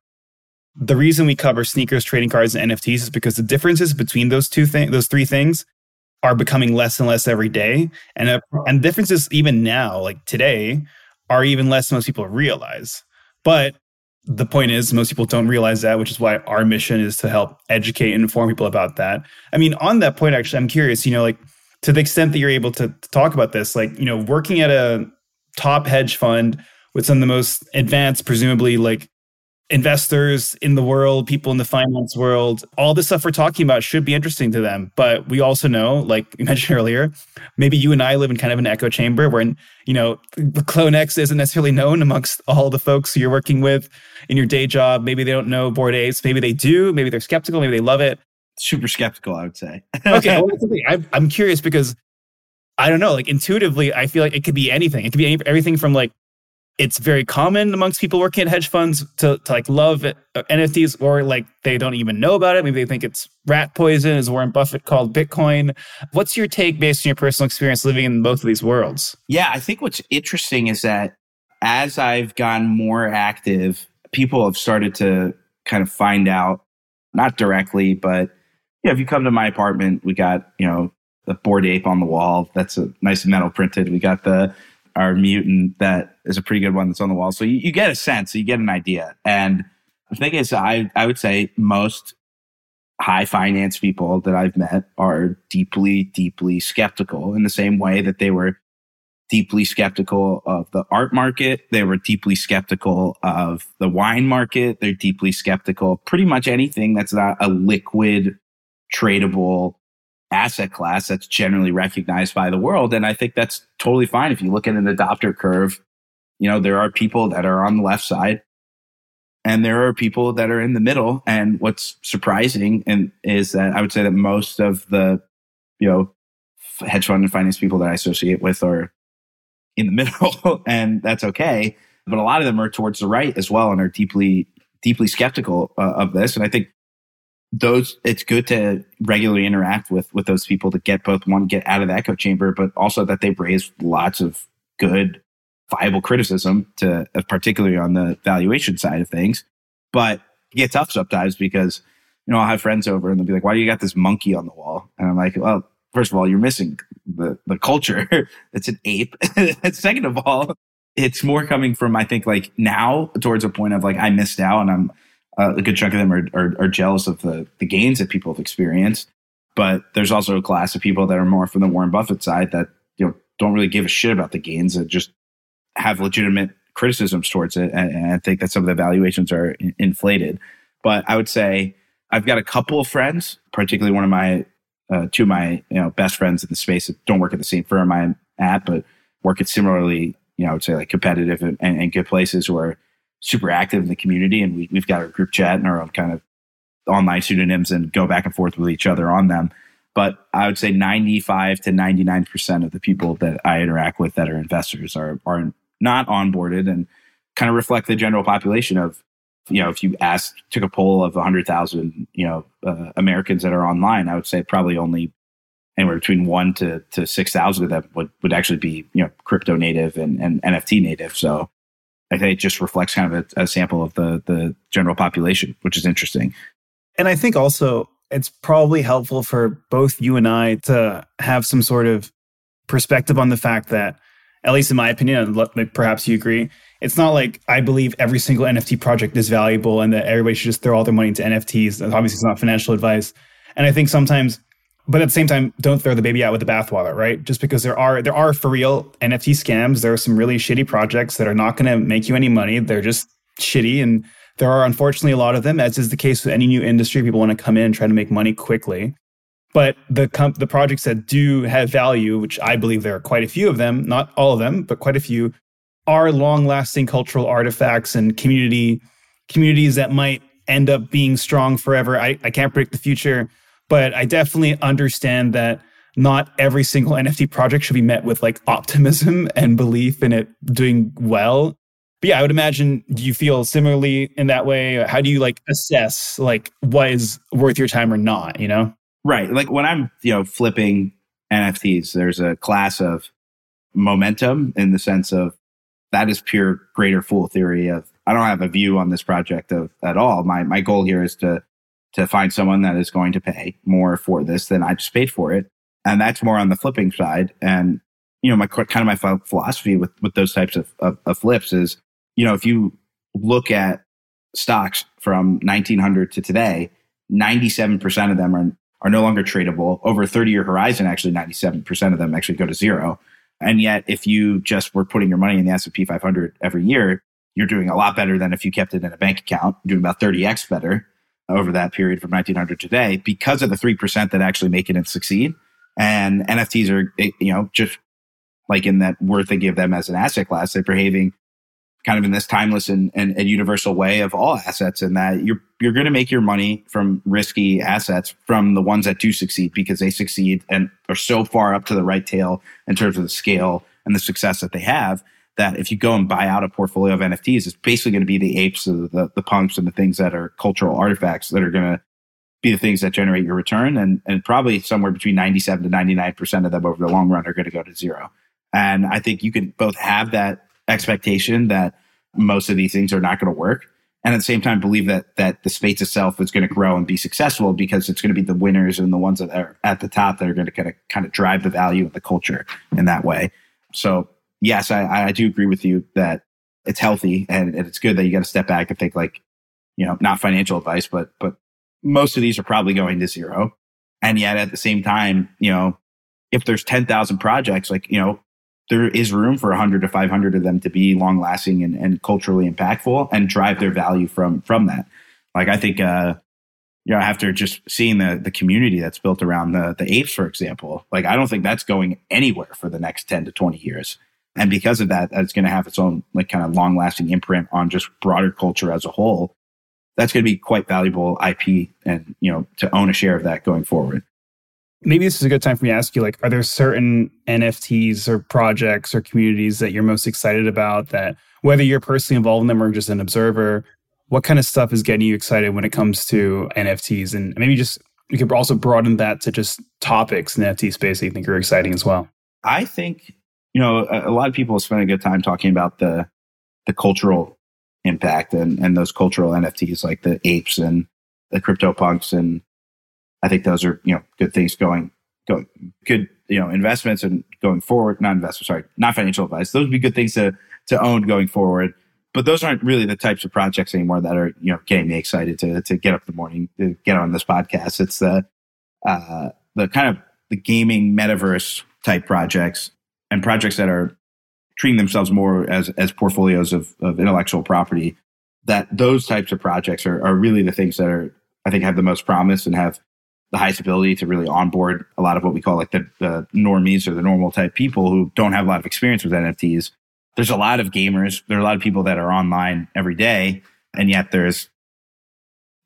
the reason we cover sneakers, trading cards, and NFTs is because the differences between those two things, those three things, are becoming less and less every day, and uh, and differences even now, like today, are even less than most people realize. But the point is, most people don't realize that, which is why our mission is to help educate and inform people about that. I mean, on that point, actually, I'm curious. You know, like to the extent that you're able to, to talk about this, like, you know, working at a top hedge fund with some of the most advanced, presumably like investors in the world, people in the finance world, all the stuff we're talking about should be interesting to them. But we also know, like you mentioned earlier, maybe you and I live in kind of an echo chamber where, you know, the Clone X isn't necessarily known amongst all the folks you're working with in your day job. Maybe they don't know Bored Apes. Maybe they do. Maybe they're skeptical. Maybe they love it super skeptical, I would say. okay, well, I'm curious because I don't know. Like intuitively, I feel like it could be anything. It could be any, everything from like it's very common amongst people working at hedge funds to, to like love uh, NFTs, or like they don't even know about it. Maybe they think it's rat poison, as Warren Buffett called Bitcoin. What's your take based on your personal experience living in both of these worlds? Yeah, I think what's interesting is that as I've gotten more active, people have started to kind of find out, not directly, but yeah, if you come to my apartment, we got, you know, the bored ape on the wall. That's a nice metal printed. We got the our mutant that is a pretty good one that's on the wall. So you, you get a sense, you get an idea. And the thing is, I I would say most high finance people that I've met are deeply, deeply skeptical in the same way that they were deeply skeptical of the art market. They were deeply skeptical of the wine market. They're deeply skeptical of pretty much anything that's not a liquid tradable asset class that's generally recognized by the world. And I think that's totally fine. If you look at an adopter curve, you know, there are people that are on the left side and there are people that are in the middle. And what's surprising and is that I would say that most of the, you know, hedge fund and finance people that I associate with are in the middle and that's okay. But a lot of them are towards the right as well and are deeply, deeply skeptical uh, of this. And I think those it's good to regularly interact with with those people to get both one get out of the echo chamber but also that they've raised lots of good viable criticism to uh, particularly on the valuation side of things. But it gets tough sometimes because you know i'll have friends over and they'll be like why do you got this monkey on the wall? And i'm like well first of all you're missing the the culture. It's an ape. Second of all it's more coming from i think like now towards a point of like i missed out and i'm uh, a good chunk of them are, are, are jealous of the, the gains that people have experienced. But there's also a class of people that are more from the Warren Buffett side that you know don't really give a shit about the gains that just have legitimate criticisms towards it, and, and I think that some of the valuations are in, inflated. But I would say I've got a couple of friends, particularly one of my uh, two of my you know best friends in the space that don't work at the same firm I'm at, but work at similarly you know I would say like competitive and, and, and good places who are super active in the community, and we, we've got our group chat and our own kind of online pseudonyms and go back and forth with each other on them. But I would say 95 to 99% of the people that I interact with that are investors are, are not onboarded and kind of reflect the general population of, you know, if you asked, took a poll of 100,000, you know, uh, Americans that are online, I would say probably only anywhere between one to, to 6,000 of them would, would actually be, you know, crypto native and, and NFT native. So I think it just reflects kind of a, a sample of the the general population, which is interesting. And I think also it's probably helpful for both you and I to have some sort of perspective on the fact that, at least in my opinion, perhaps you agree, it's not like I believe every single NFT project is valuable and that everybody should just throw all their money into NFTs. Obviously, it's not financial advice. And I think sometimes but at the same time, don't throw the baby out with the bathwater, right? Just because there are there are for real NFT scams. There are some really shitty projects that are not going to make you any money. They're just shitty, and there are unfortunately a lot of them. As is the case with any new industry, people want to come in and try to make money quickly. But the comp- the projects that do have value, which I believe there are quite a few of them, not all of them, but quite a few, are long lasting cultural artifacts and community communities that might end up being strong forever. I, I can't predict the future but I definitely understand that not every single NFT project should be met with like optimism and belief in it doing well. But yeah, I would imagine do you feel similarly in that way? How do you like assess like what is worth your time or not, you know? Right. Like when I'm, you know, flipping NFTs, there's a class of momentum in the sense of that is pure greater fool theory of I don't have a view on this project of at all. My my goal here is to to find someone that is going to pay more for this than I just paid for it. And that's more on the flipping side. And, you know, my kind of my philosophy with, with those types of, of, of flips is, you know, if you look at stocks from 1900 to today, 97% of them are, are no longer tradable. Over a 30 year horizon, actually, 97% of them actually go to zero. And yet, if you just were putting your money in the S&P 500 every year, you're doing a lot better than if you kept it in a bank account, doing about 30x better over that period from 1900 to today because of the 3% that actually make it and succeed. And NFTs are, you know, just like in that we're thinking of them as an asset class, they're behaving kind of in this timeless and, and, and universal way of all assets and that you're, you're going to make your money from risky assets from the ones that do succeed because they succeed and are so far up to the right tail in terms of the scale and the success that they have that if you go and buy out a portfolio of NFTs, it's basically going to be the apes, the, the punks, and the things that are cultural artifacts that are going to be the things that generate your return. And, and probably somewhere between 97 to 99% of them over the long run are going to go to zero. And I think you can both have that expectation that most of these things are not going to work. And at the same time, believe that that the space itself is going to grow and be successful because it's going to be the winners and the ones that are at the top that are going to kind of kind of drive the value of the culture in that way. So yes, I, I do agree with you that it's healthy and, and it's good that you got to step back and think like, you know, not financial advice, but, but most of these are probably going to zero. And yet at the same time, you know, if there's 10,000 projects, like, you know, there is room for 100 to 500 of them to be long lasting and, and culturally impactful and drive their value from, from that. Like, I think, uh, you know, after just seeing the the community that's built around the the apes, for example, like I don't think that's going anywhere for the next 10 to 20 years. And because of that, it's going to have its own like kind of long lasting imprint on just broader culture as a whole. That's going to be quite valuable IP and, you know, to own a share of that going forward. Maybe this is a good time for me to ask you like, are there certain NFTs or projects or communities that you're most excited about that whether you're personally involved in them or just an observer, what kind of stuff is getting you excited when it comes to NFTs? And maybe just you could also broaden that to just topics in the NFT space that you think are exciting as well. I think, you know, a, a lot of people spend a good time talking about the the cultural impact and, and those cultural NFTs like the apes and the CryptoPunks. And I think those are, you know, good things going, going good, you know, investments and going forward, not investments, sorry, not financial advice. Those would be good things to, to own going forward. But those aren't really the types of projects anymore that are, you know, getting me excited to, to get up in the morning, to get on this podcast. It's the, uh, the kind of the gaming metaverse type projects and projects that are treating themselves more as as portfolios of, of intellectual property, that those types of projects are, are really the things that are I think have the most promise and have the highest ability to really onboard a lot of what we call like the, the normies or the normal type people who don't have a lot of experience with NFTs. There's a lot of gamers. There are a lot of people that are online every day, and yet there's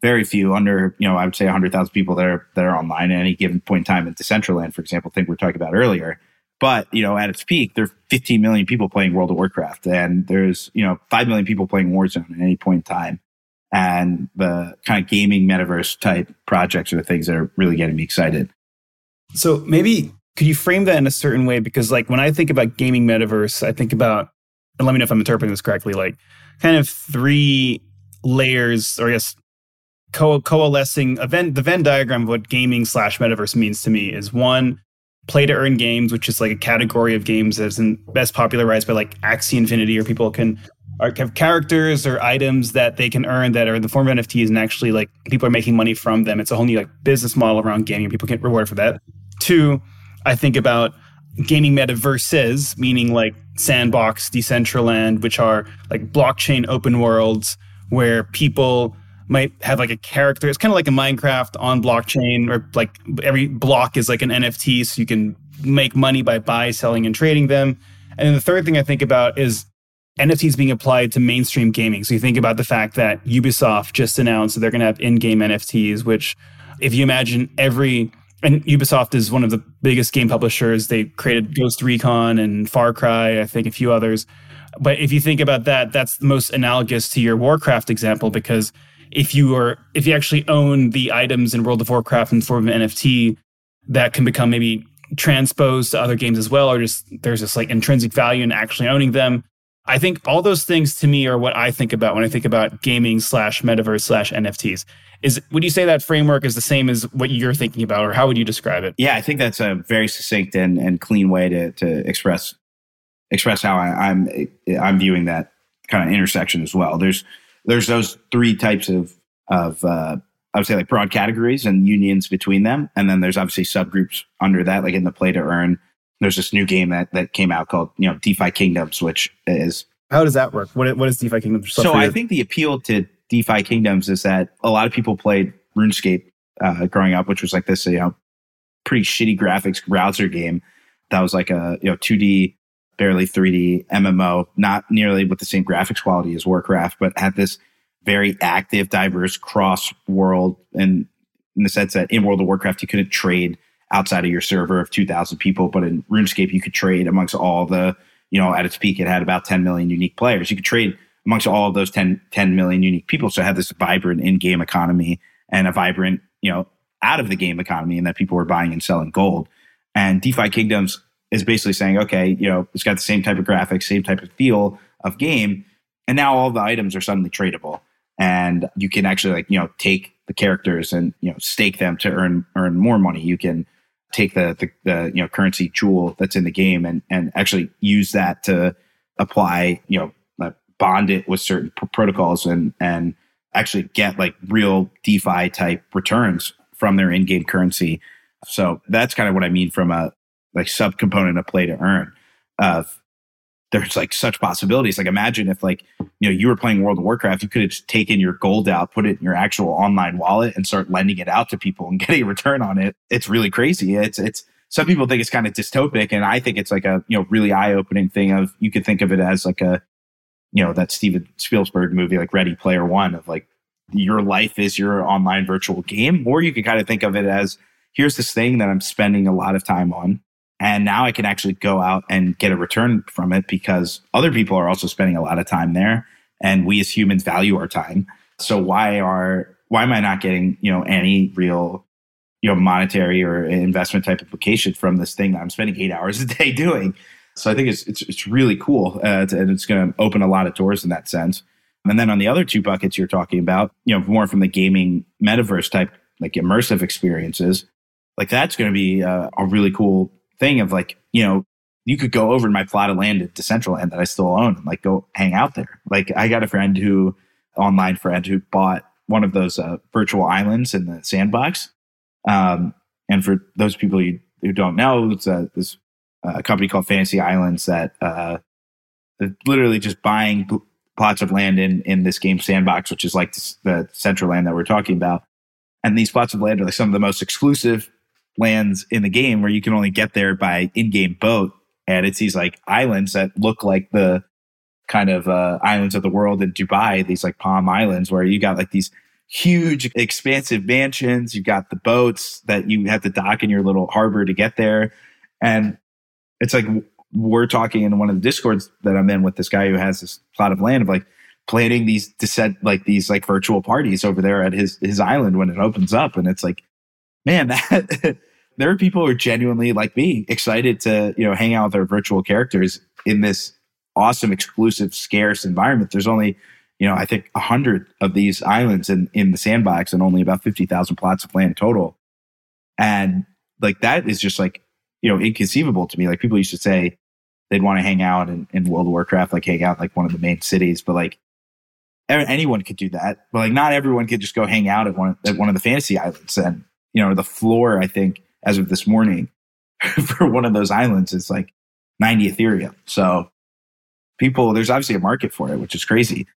very few under, you know, I would say 100,000 people that are that are online at any given point in time in Decentraland, for example, thing we are talking about earlier. But, you know, at its peak, there are 15 million people playing World of Warcraft and there's, you know, 5 million people playing Warzone at any point in time. And the kind of gaming metaverse type projects are the things that are really getting me excited. So maybe could you frame that in a certain way? Because like when I think about gaming metaverse, I think about, and let me know if I'm interpreting this correctly, like kind of three layers, or I guess co- coalescing event the Venn diagram of what gaming slash metaverse means to me is one play to earn games, which is like a category of games that's in, best popularized by like Axie Infinity, or people can are, have characters or items that they can earn that are in the form of NFTs, and actually like people are making money from them. It's a whole new like business model around gaming. People get rewarded for that. Two, I think about gaming metaverses, meaning like Sandbox, Decentraland, which are like blockchain open worlds where people might have like a character. It's kind of like a Minecraft on blockchain, or like every block is like an NFT, so you can make money by buy, selling, and trading them. And then the third thing I think about is NFTs being applied to mainstream gaming. So you think about the fact that Ubisoft just announced that they're going to have in-game NFTs, which if you imagine every and Ubisoft is one of the biggest game publishers. They created Ghost Recon and Far Cry, I think a few others. But if you think about that, that's the most analogous to your Warcraft example because if you are if you actually own the items in World of Warcraft in the form of an NFT, that can become maybe transposed to other games as well, or just there's this like intrinsic value in actually owning them. I think all those things to me are what I think about when I think about gaming slash metaverse slash NFTs. Is would you say that framework is the same as what you're thinking about, or how would you describe it? Yeah, I think that's a very succinct and, and clean way to to express express how I, I'm I'm viewing that kind of intersection as well. There's there's those three types of of uh, I would say like broad categories and unions between them, and then there's obviously subgroups under that, like in the play to earn. There's this new game that that came out called you know DeFi Kingdoms, which is how does that work? What what is DeFi Kingdoms? So I think the appeal to DeFi Kingdoms is that a lot of people played RuneScape uh, growing up, which was like this you know pretty shitty graphics browser game that was like a you know 2D barely 3D MMO, not nearly with the same graphics quality as Warcraft, but had this very active, diverse cross world and in the sense that in World of Warcraft you couldn't trade outside of your server of 2000 people, but in RuneScape you could trade amongst all the, you know, at its peak it had about 10 million unique players. You could trade amongst all of those 10, 10 million unique people. So it had this vibrant in-game economy and a vibrant, you know, out of the game economy and that people were buying and selling gold. And DeFi Kingdoms is basically saying, okay, you know, it's got the same type of graphics, same type of feel of game, and now all the items are suddenly tradable, and you can actually like you know take the characters and you know stake them to earn earn more money. You can take the the, the you know currency jewel that's in the game and and actually use that to apply you know uh, bond it with certain pr- protocols and and actually get like real DeFi type returns from their in-game currency. So that's kind of what I mean from a like subcomponent of play to earn of there's like such possibilities. Like imagine if like, you know, you were playing World of Warcraft, you could have taken your gold out, put it in your actual online wallet and start lending it out to people and getting a return on it. It's really crazy. It's, it's, some people think it's kind of dystopic and I think it's like a, you know, really eye opening thing of, you could think of it as like a, you know, that Steven Spielberg movie, like Ready Player One of like your life is your online virtual game. Or you could kind of think of it as, here's this thing that I'm spending a lot of time on and now I can actually go out and get a return from it because other people are also spending a lot of time there. And we as humans value our time. So why are why am I not getting you know any real you know monetary or investment type application from this thing that I'm spending eight hours a day doing? So I think it's it's, it's really cool, uh, and it's going to open a lot of doors in that sense. And then on the other two buckets you're talking about, you know, more from the gaming metaverse type, like immersive experiences, like that's going to be a, a really cool thing of like, you know, you could go over to my plot of land at Decentraland that I still own and like go hang out there. Like I got a friend who, online friend who bought one of those uh, virtual islands in the sandbox. Um, and for those people who, who don't know, it's a, this uh, company called Fantasy Islands that uh, literally just buying plots of land in in this game sandbox, which is like Decentraland that we're talking about. And these plots of land are like some of the most exclusive lands in the game where you can only get there by in-game boat. And it's these like islands that look like the kind of uh, islands of the world in Dubai, these like Palm Islands, where you got like these huge, expansive mansions. You got the boats that you have to dock in your little harbor to get there. And it's like we're talking in one of the discords that I'm in with this guy who has this plot of land of like planning these descent like these like virtual parties over there at his his island when it opens up and it's like man that there are people who are genuinely like me excited to you know hang out with their virtual characters in this awesome exclusive scarce environment there's only you know i think 100 of these islands in in the sandbox and only about 50,000 plots of land total and like that is just like you know inconceivable to me like people used to say they'd want to hang out in, in World of Warcraft, like hang out like one of the main cities. But like anyone could do that. But like not everyone could just go hang out at one at one of the fantasy islands. And you know, the floor, I think, as of this morning, for one of those islands is like 90 Ethereum. So people, there's obviously a market for it, which is crazy.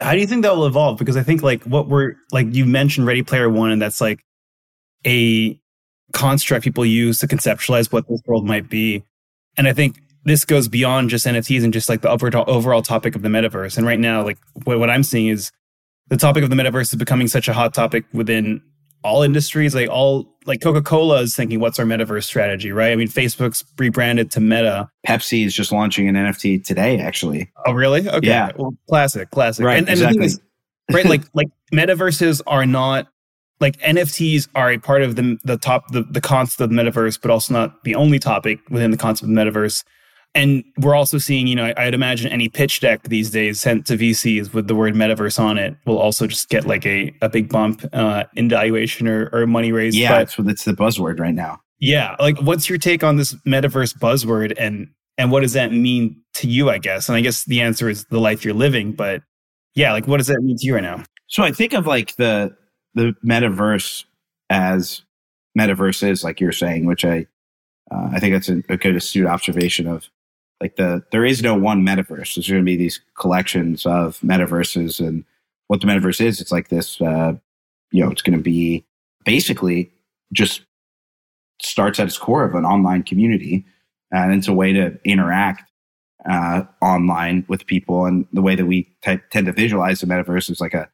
How do you think that will evolve? Because I think like what we're like you mentioned Ready Player One, and that's like a construct people use to conceptualize what this world might be. And I think this goes beyond just NFTs and just like the overall, topic of the metaverse. And right now, like what, what I'm seeing is the topic of the metaverse is becoming such a hot topic within all industries. Like all like Coca Cola is thinking, what's our metaverse strategy, right? I mean, Facebook's rebranded to Meta. Pepsi is just launching an NFT today, actually. Oh, really? Okay. Yeah. Well, classic, classic. Right. And, and exactly. the thing is, right, like like metaverses are not like NFTs are a part of the the top the the concept of the metaverse, but also not the only topic within the concept of the metaverse. And we're also seeing, you know, I'd imagine any pitch deck these days sent to VCs with the word metaverse on it will also just get like a, a big bump uh, in valuation or, or money raised. Yeah, but, that's, the buzzword right now. Yeah. Like, what's your take on this metaverse buzzword and and what does that mean to you, I guess? And I guess the answer is the life you're living. But yeah, like, what does that mean to you right now? So I think of like the the metaverse as metaverse is, like you're saying, which I uh, I think that's a, a good astute observation of like the there is no one metaverse. There's going to be these collections of metaverses, and what the metaverse is, it's like this. Uh, you know, it's going to be basically just starts at its core of an online community, and it's a way to interact uh, online with people. And the way that we tend to visualize the metaverse is like a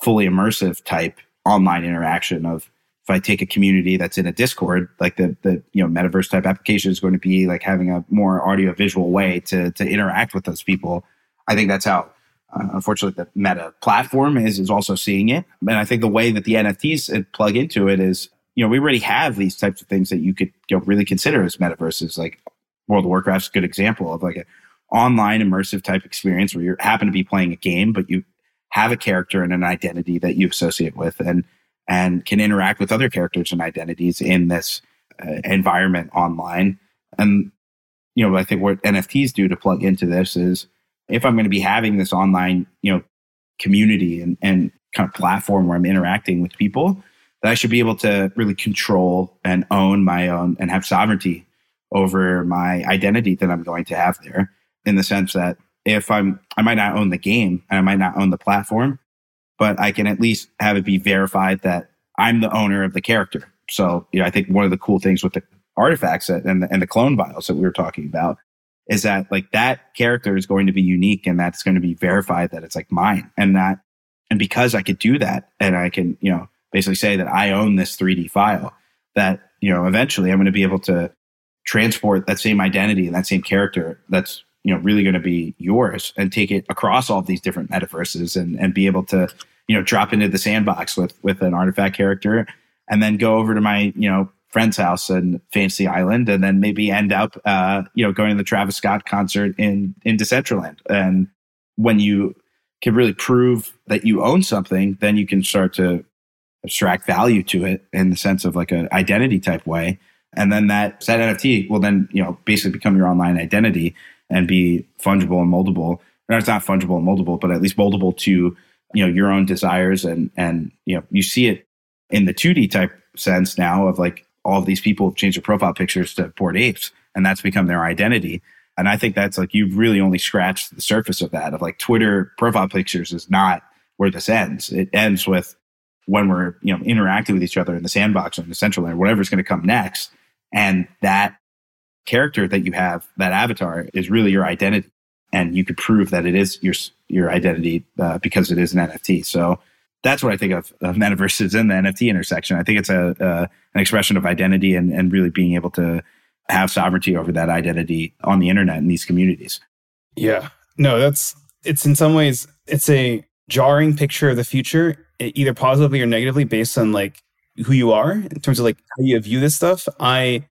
fully immersive type online interaction of if I take a community that's in a Discord, like the the you know metaverse type application is going to be like having a more audio visual way to to interact with those people. I think that's how. Uh, unfortunately, the Meta platform is is also seeing it, and I think the way that the NFTs plug into it is, you know, we already have these types of things that you could you know, really consider as metaverses. Like World of Warcraft's a good example of like an online immersive type experience where you happen to be playing a game, but you have a character and an identity that you associate with, and and can interact with other characters and identities in this uh, environment online. And, you know, I think what NFTs do to plug into this is if I'm going to be having this online, you know, community and, and kind of platform where I'm interacting with people, that I should be able to really control and own my own and have sovereignty over my identity that I'm going to have there in the sense that if I'm, I might not own the game and I might not own the platform, but I can at least have it be verified that I'm the owner of the character. So, you know, I think one of the cool things with the artifacts and the, and the clone vials that we were talking about is that like that character is going to be unique and that's going to be verified that it's like mine and that, and because I could do that and I can, you know, basically say that I own this 3D file that, you know, eventually I'm going to be able to transport that same identity and that same character that's you know really going to be yours and take it across all these different metaverses and and be able to you know drop into the sandbox with with an artifact character and then go over to my you know friend's house in Fancy Island and then maybe end up uh you know going to the Travis Scott concert in in Decentraland. And when you can really prove that you own something then you can start to abstract value to it in the sense of like an identity type way. And then that that NFT will then you know basically become your online identity and be fungible and moldable. And it's not fungible and moldable, but at least moldable to you know your own desires and and you know you see it in the 2D type sense now of like all of these people have changed their profile pictures to Bored Apes, and that's become their identity. And I think that's like you've really only scratched the surface of that. Of like Twitter profile pictures is not where this ends. It ends with when we're you know interacting with each other in the sandbox or in Decentraland, whatever's going to come next, and that character that you have, that avatar, is really your identity, and you could prove that it is your your identity uh, because it is an NFT. So that's what I think of, of metaverses in the NFT intersection. I think it's a, uh, an expression of identity and, and really being able to have sovereignty over that identity on the internet in these communities. Yeah, no, that's it's in some ways it's a jarring picture of the future, either positively or negatively, based on like who you are in terms of like how you view this stuff. I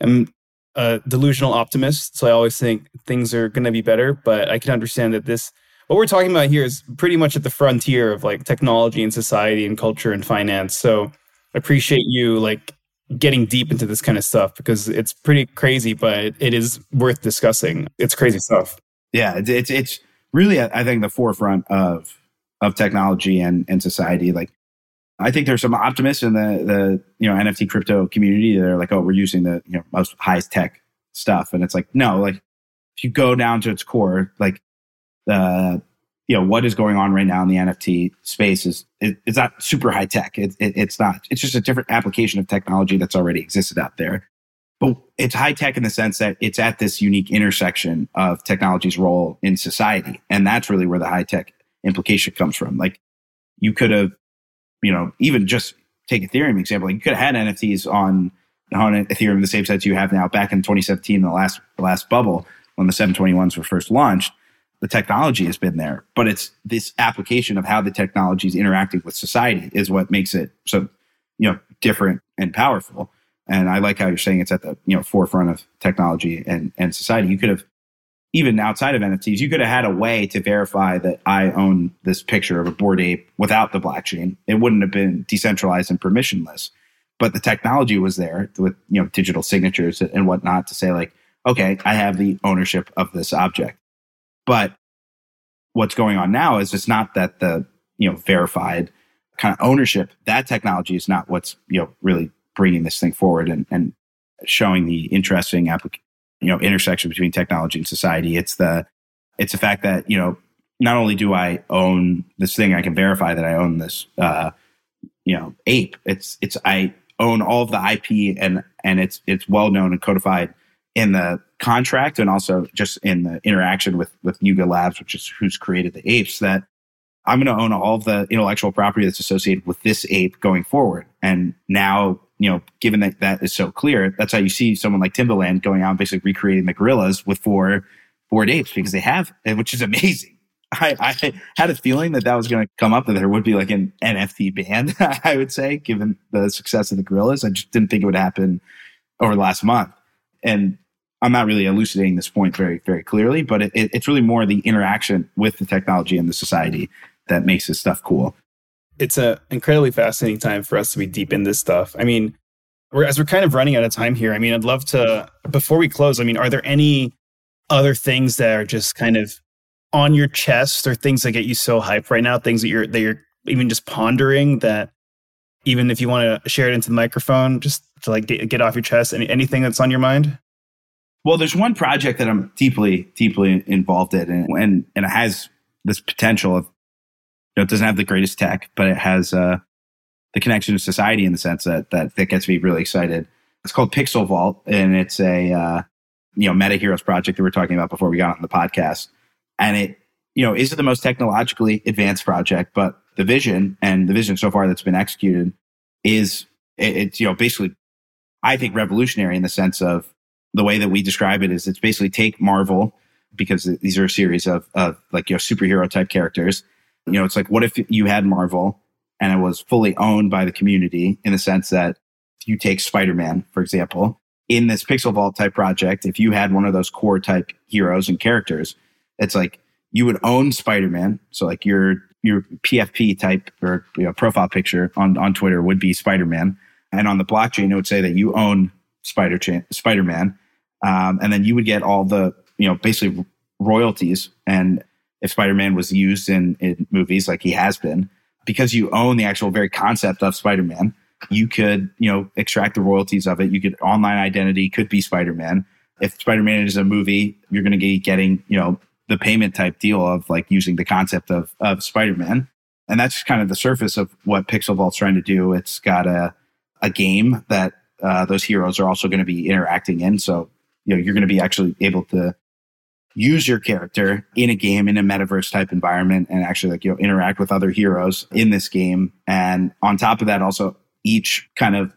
am a delusional optimist, so I always think things are going to be better. But I can understand that this, what we're talking about here, is pretty much at the frontier of like technology and society and culture and finance. So I appreciate you like getting deep into this kind of stuff because it's pretty crazy, but it is worth discussing. It's crazy stuff. Yeah, it's it's, it's really I think the forefront of of technology and and society. Like I think there's some optimists in the the you know NFT crypto community that are like, oh, we're using the you know most highest tech stuff, and it's like no, like if you go down to its core, like the you know what is going on right now in the NFT space is it, it's not super high tech. It, it, it's not. It's just a different application of technology that's already existed out there. But it's high tech in the sense that it's at this unique intersection of technology's role in society, and that's really where the high tech implication comes from. Like you could have you know, even just take Ethereum example, like you could have had NFTs on on Ethereum the same sets you have now. Back in 2017, the last the last bubble when the 721s were first launched, the technology has been there, but it's this application of how the technology is interacting with society is what makes it so you know different and powerful. And I like how you're saying it's at the you know forefront of technology and and society. You could have even outside of NFTs, you could have had a way to verify that I own this picture of a bored ape without the blockchain. It wouldn't have been decentralized and permissionless, but the technology was there with you know digital signatures and whatnot to say like, okay, I have the ownership of this object. But what's going on now is it's not that the you know verified kind of ownership that technology is not what's you know really bringing this thing forward and, and showing the interesting application you know intersection between technology and society. It's the it's the fact that you know not only do I own this thing, I can verify that I own this uh, you know ape. It's it's I own all of the IP and and it's it's well known and codified in the contract and also just in the interaction with with Yuga Labs, which is who's created the apes. That I'm going to own all of the intellectual property that's associated with this ape going forward. And now you know, given that that is so clear, that's how you see someone like Timbaland going out and basically recreating the Gorillaz with four four apes because they have, eh, which is amazing. I, I had a feeling that that was going to come up that there would be like an NFT band. I would say, given the success of the Gorillaz, I just didn't think it would happen over the last month. And I'm not really elucidating this point very, very clearly, but it, it, it's really more the interaction with the technology and the society that makes this stuff cool it's an incredibly fascinating time for us to be deep in this stuff. I mean, we're, as we're kind of running out of time here, I mean, I'd love to, before we close, I mean, are there any other things that are just kind of on your chest or things that get you so hyped right now, things that you're, that you're even just pondering that even if you want to share it into the microphone, just to like get, get off your chest, any, anything that's on your mind? Well, there's one project that I'm deeply, deeply involved in, and and, and it has this potential of know, it doesn't have the greatest tech, but it has uh, the connection to society in the sense that that that gets me really excited. It's called Pixel Vault, and it's a uh, you know Meta Heroes project that we are talking about before we got on the podcast. And it you know is it the most technologically advanced project, but the vision and the vision so far that's been executed is it, it's you know basically I think revolutionary in the sense of the way that we describe it is it's basically take Marvel because these are a series of, of like, you know, superhero type characters. You know, it's like, what if you had Marvel and it was fully owned by the community in the sense that you take Spider Man, for example, in this Pixel Vault type project, if you had one of those core type heroes and characters, it's like you would own Spider Man. So, like your your PFP type or you know, profile picture on, on Twitter would be Spider Man. And on the blockchain, it would say that you own Spider Spider Man. Um, and then you would get all the, you know, basically royalties. And if Spider Man was used in, in movies like he has been, because you own the actual very concept of Spider Man, you could, you know, extract the royalties of it. You could online identity could be Spider Man. If Spider Man is a movie, you're going to be getting, you know, the payment type deal of like using the concept of of Spider Man. And that's kind of the surface of what Pixel Vault's trying to do. It's got a a game that uh, those heroes are also going to be interacting in. So you know you're going to be actually able to use your character in a game in a metaverse type environment and actually like you know interact with other heroes in this game and on top of that also each kind of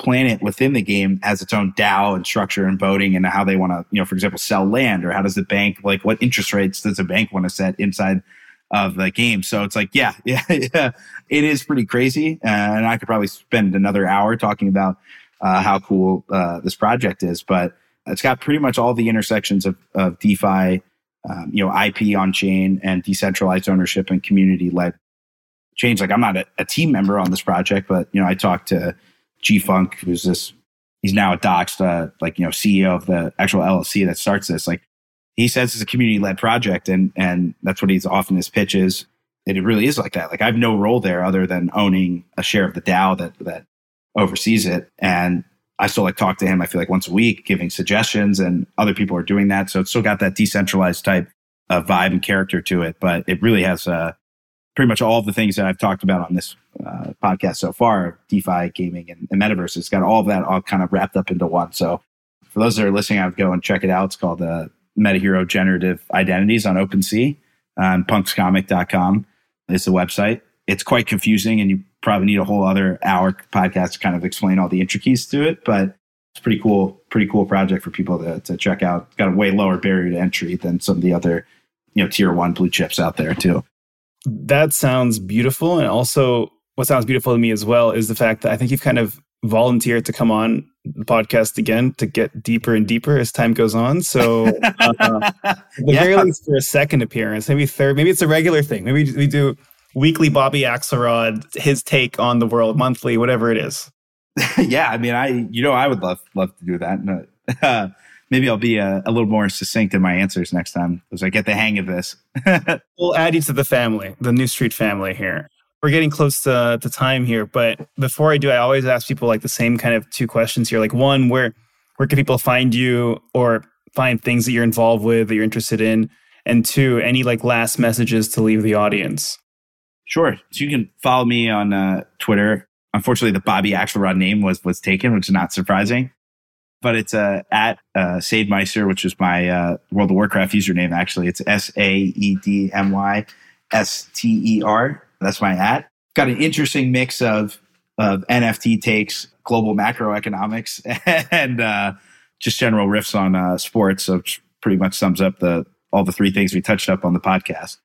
planet within the game has its own DAO and structure and voting and how they want to, you know, for example, sell land or how does the bank, like what interest rates does a bank want to set inside of the game? So it's like, yeah, yeah, yeah, it is pretty crazy. Uh, and I could probably spend another hour talking about uh, how cool uh, this project is, but it's got pretty much all the intersections of, of DeFi, um, you know, IP on chain and decentralized ownership and community led change. Like I'm not a, a team member on this project, but you know, I talked to G Funk, who's this, he's now a Doxed, uh, like, you know, CEO of the actual LLC that starts this. Like, he says it's a community led project, and and that's what he's often his pitches. It really is like that. Like, I have no role there other than owning a share of the DAO that that oversees it. And I still like talk to him. I feel like once a week, giving suggestions, and other people are doing that. So it's still got that decentralized type of vibe and character to it. But it really has uh, pretty much all of the things that I've talked about on this uh, podcast so far, DeFi, gaming, and, and metaverse. It's got all of that all kind of wrapped up into one. So for those that are listening, I'd go and check it out. It's called uh, MetaHero Generative Identities on OpenSea. Um, punkscomic.com is the website. It's quite confusing, and you probably need a whole other hour podcast to kind of explain all the intricacies to it. But it's pretty cool, pretty cool project for people to, to check out. It's got a way lower barrier to entry than some of the other, you know, tier one blue chips out there too. That sounds beautiful. And also, what sounds beautiful to me as well is the fact that I think you've kind of volunteered to come on the podcast again to get deeper and deeper as time goes on. So, uh, the yeah. very least for a second appearance, maybe third, maybe it's a regular thing. Maybe we do weekly Bobby Axelrod, his take on the world, monthly, whatever it is. yeah, I mean, I you know I would love love to do that. Uh, maybe I'll be a, a, little more succinct in my answers next time as I get the hang of this. we'll add you to the family, the New Street family here. We're getting close to, to time here, but before I do, I always ask people like the same kind of two questions here. Like one, where where can people find you or find things that you're involved with that you're interested in? And two, any like last messages to leave the audience? Sure. So you can follow me on uh, Twitter. Unfortunately, the Bobby Axelrod name was was taken, which is not surprising but it's uh, at uh, Saedmyster, which is my uh, World of Warcraft username. Actually, it's S A E D M Y S T E R. That's my at. Got an interesting mix of of NFT takes, global macroeconomics, and uh, just general riffs on uh, sports. So pretty much sums up the all the three things we touched up on the podcast.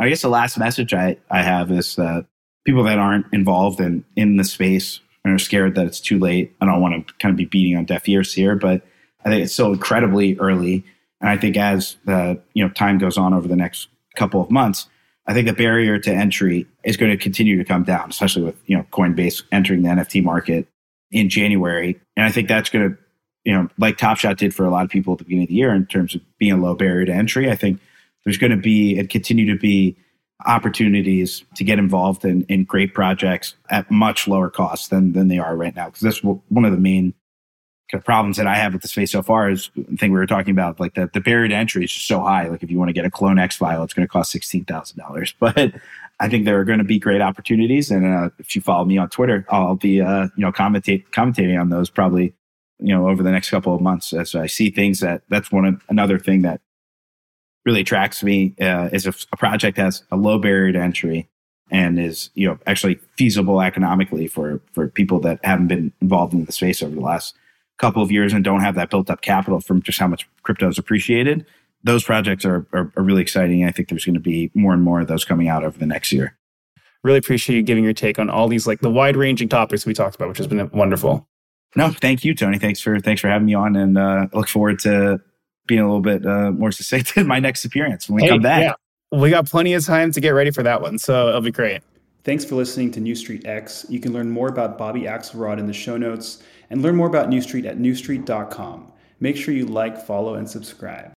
I guess the last message I, I have is that people that aren't involved in in the space and are scared that it's too late. I don't want to kind of be beating on deaf ears here, but I think it's still incredibly early. And I think as the you know time goes on over the next couple of months, I think the barrier to entry is going to continue to come down, especially with you know Coinbase entering the NFT market in January. And I think that's going to you know like Top Shot did for a lot of people at the beginning of the year in terms of being a low barrier to entry. I think there's going to be and continue to be opportunities to get involved in, in great projects at much lower costs than, than they are right now. Because that's one of the main kind of problems that I have with the space so far is the thing we were talking about, like the, the barrier to entry is just so high. Like if you want to get a Clone X vial, it's going to cost $16,000. But I think there are going to be great opportunities. And uh, if you follow me on Twitter, I'll be, uh, you know, commentate, commentating on those probably, you know, over the next couple of months as I see things that that's one another thing that really attracts me uh, is if a project has a low barrier to entry and is you know actually feasible economically for for people that haven't been involved in the space over the last couple of years and don't have that built up capital from just how much crypto is appreciated those projects are, are, are really exciting. I think there's going to be more and more of those coming out over the next year. Really appreciate you giving your take on all these like the wide ranging topics we talked about, which has been wonderful. No, thank you, Tony. Thanks for thanks for having me on, and uh, look forward to being a little bit uh, more succinct in my next appearance when we hey, come back. Yeah. We got plenty of time to get ready for that one, so it'll be great. Thanks for listening to New Street X. You can learn more about Bobby Axelrod in the show notes and learn more about New Street at newstreet.com. Make sure you like, follow, and subscribe.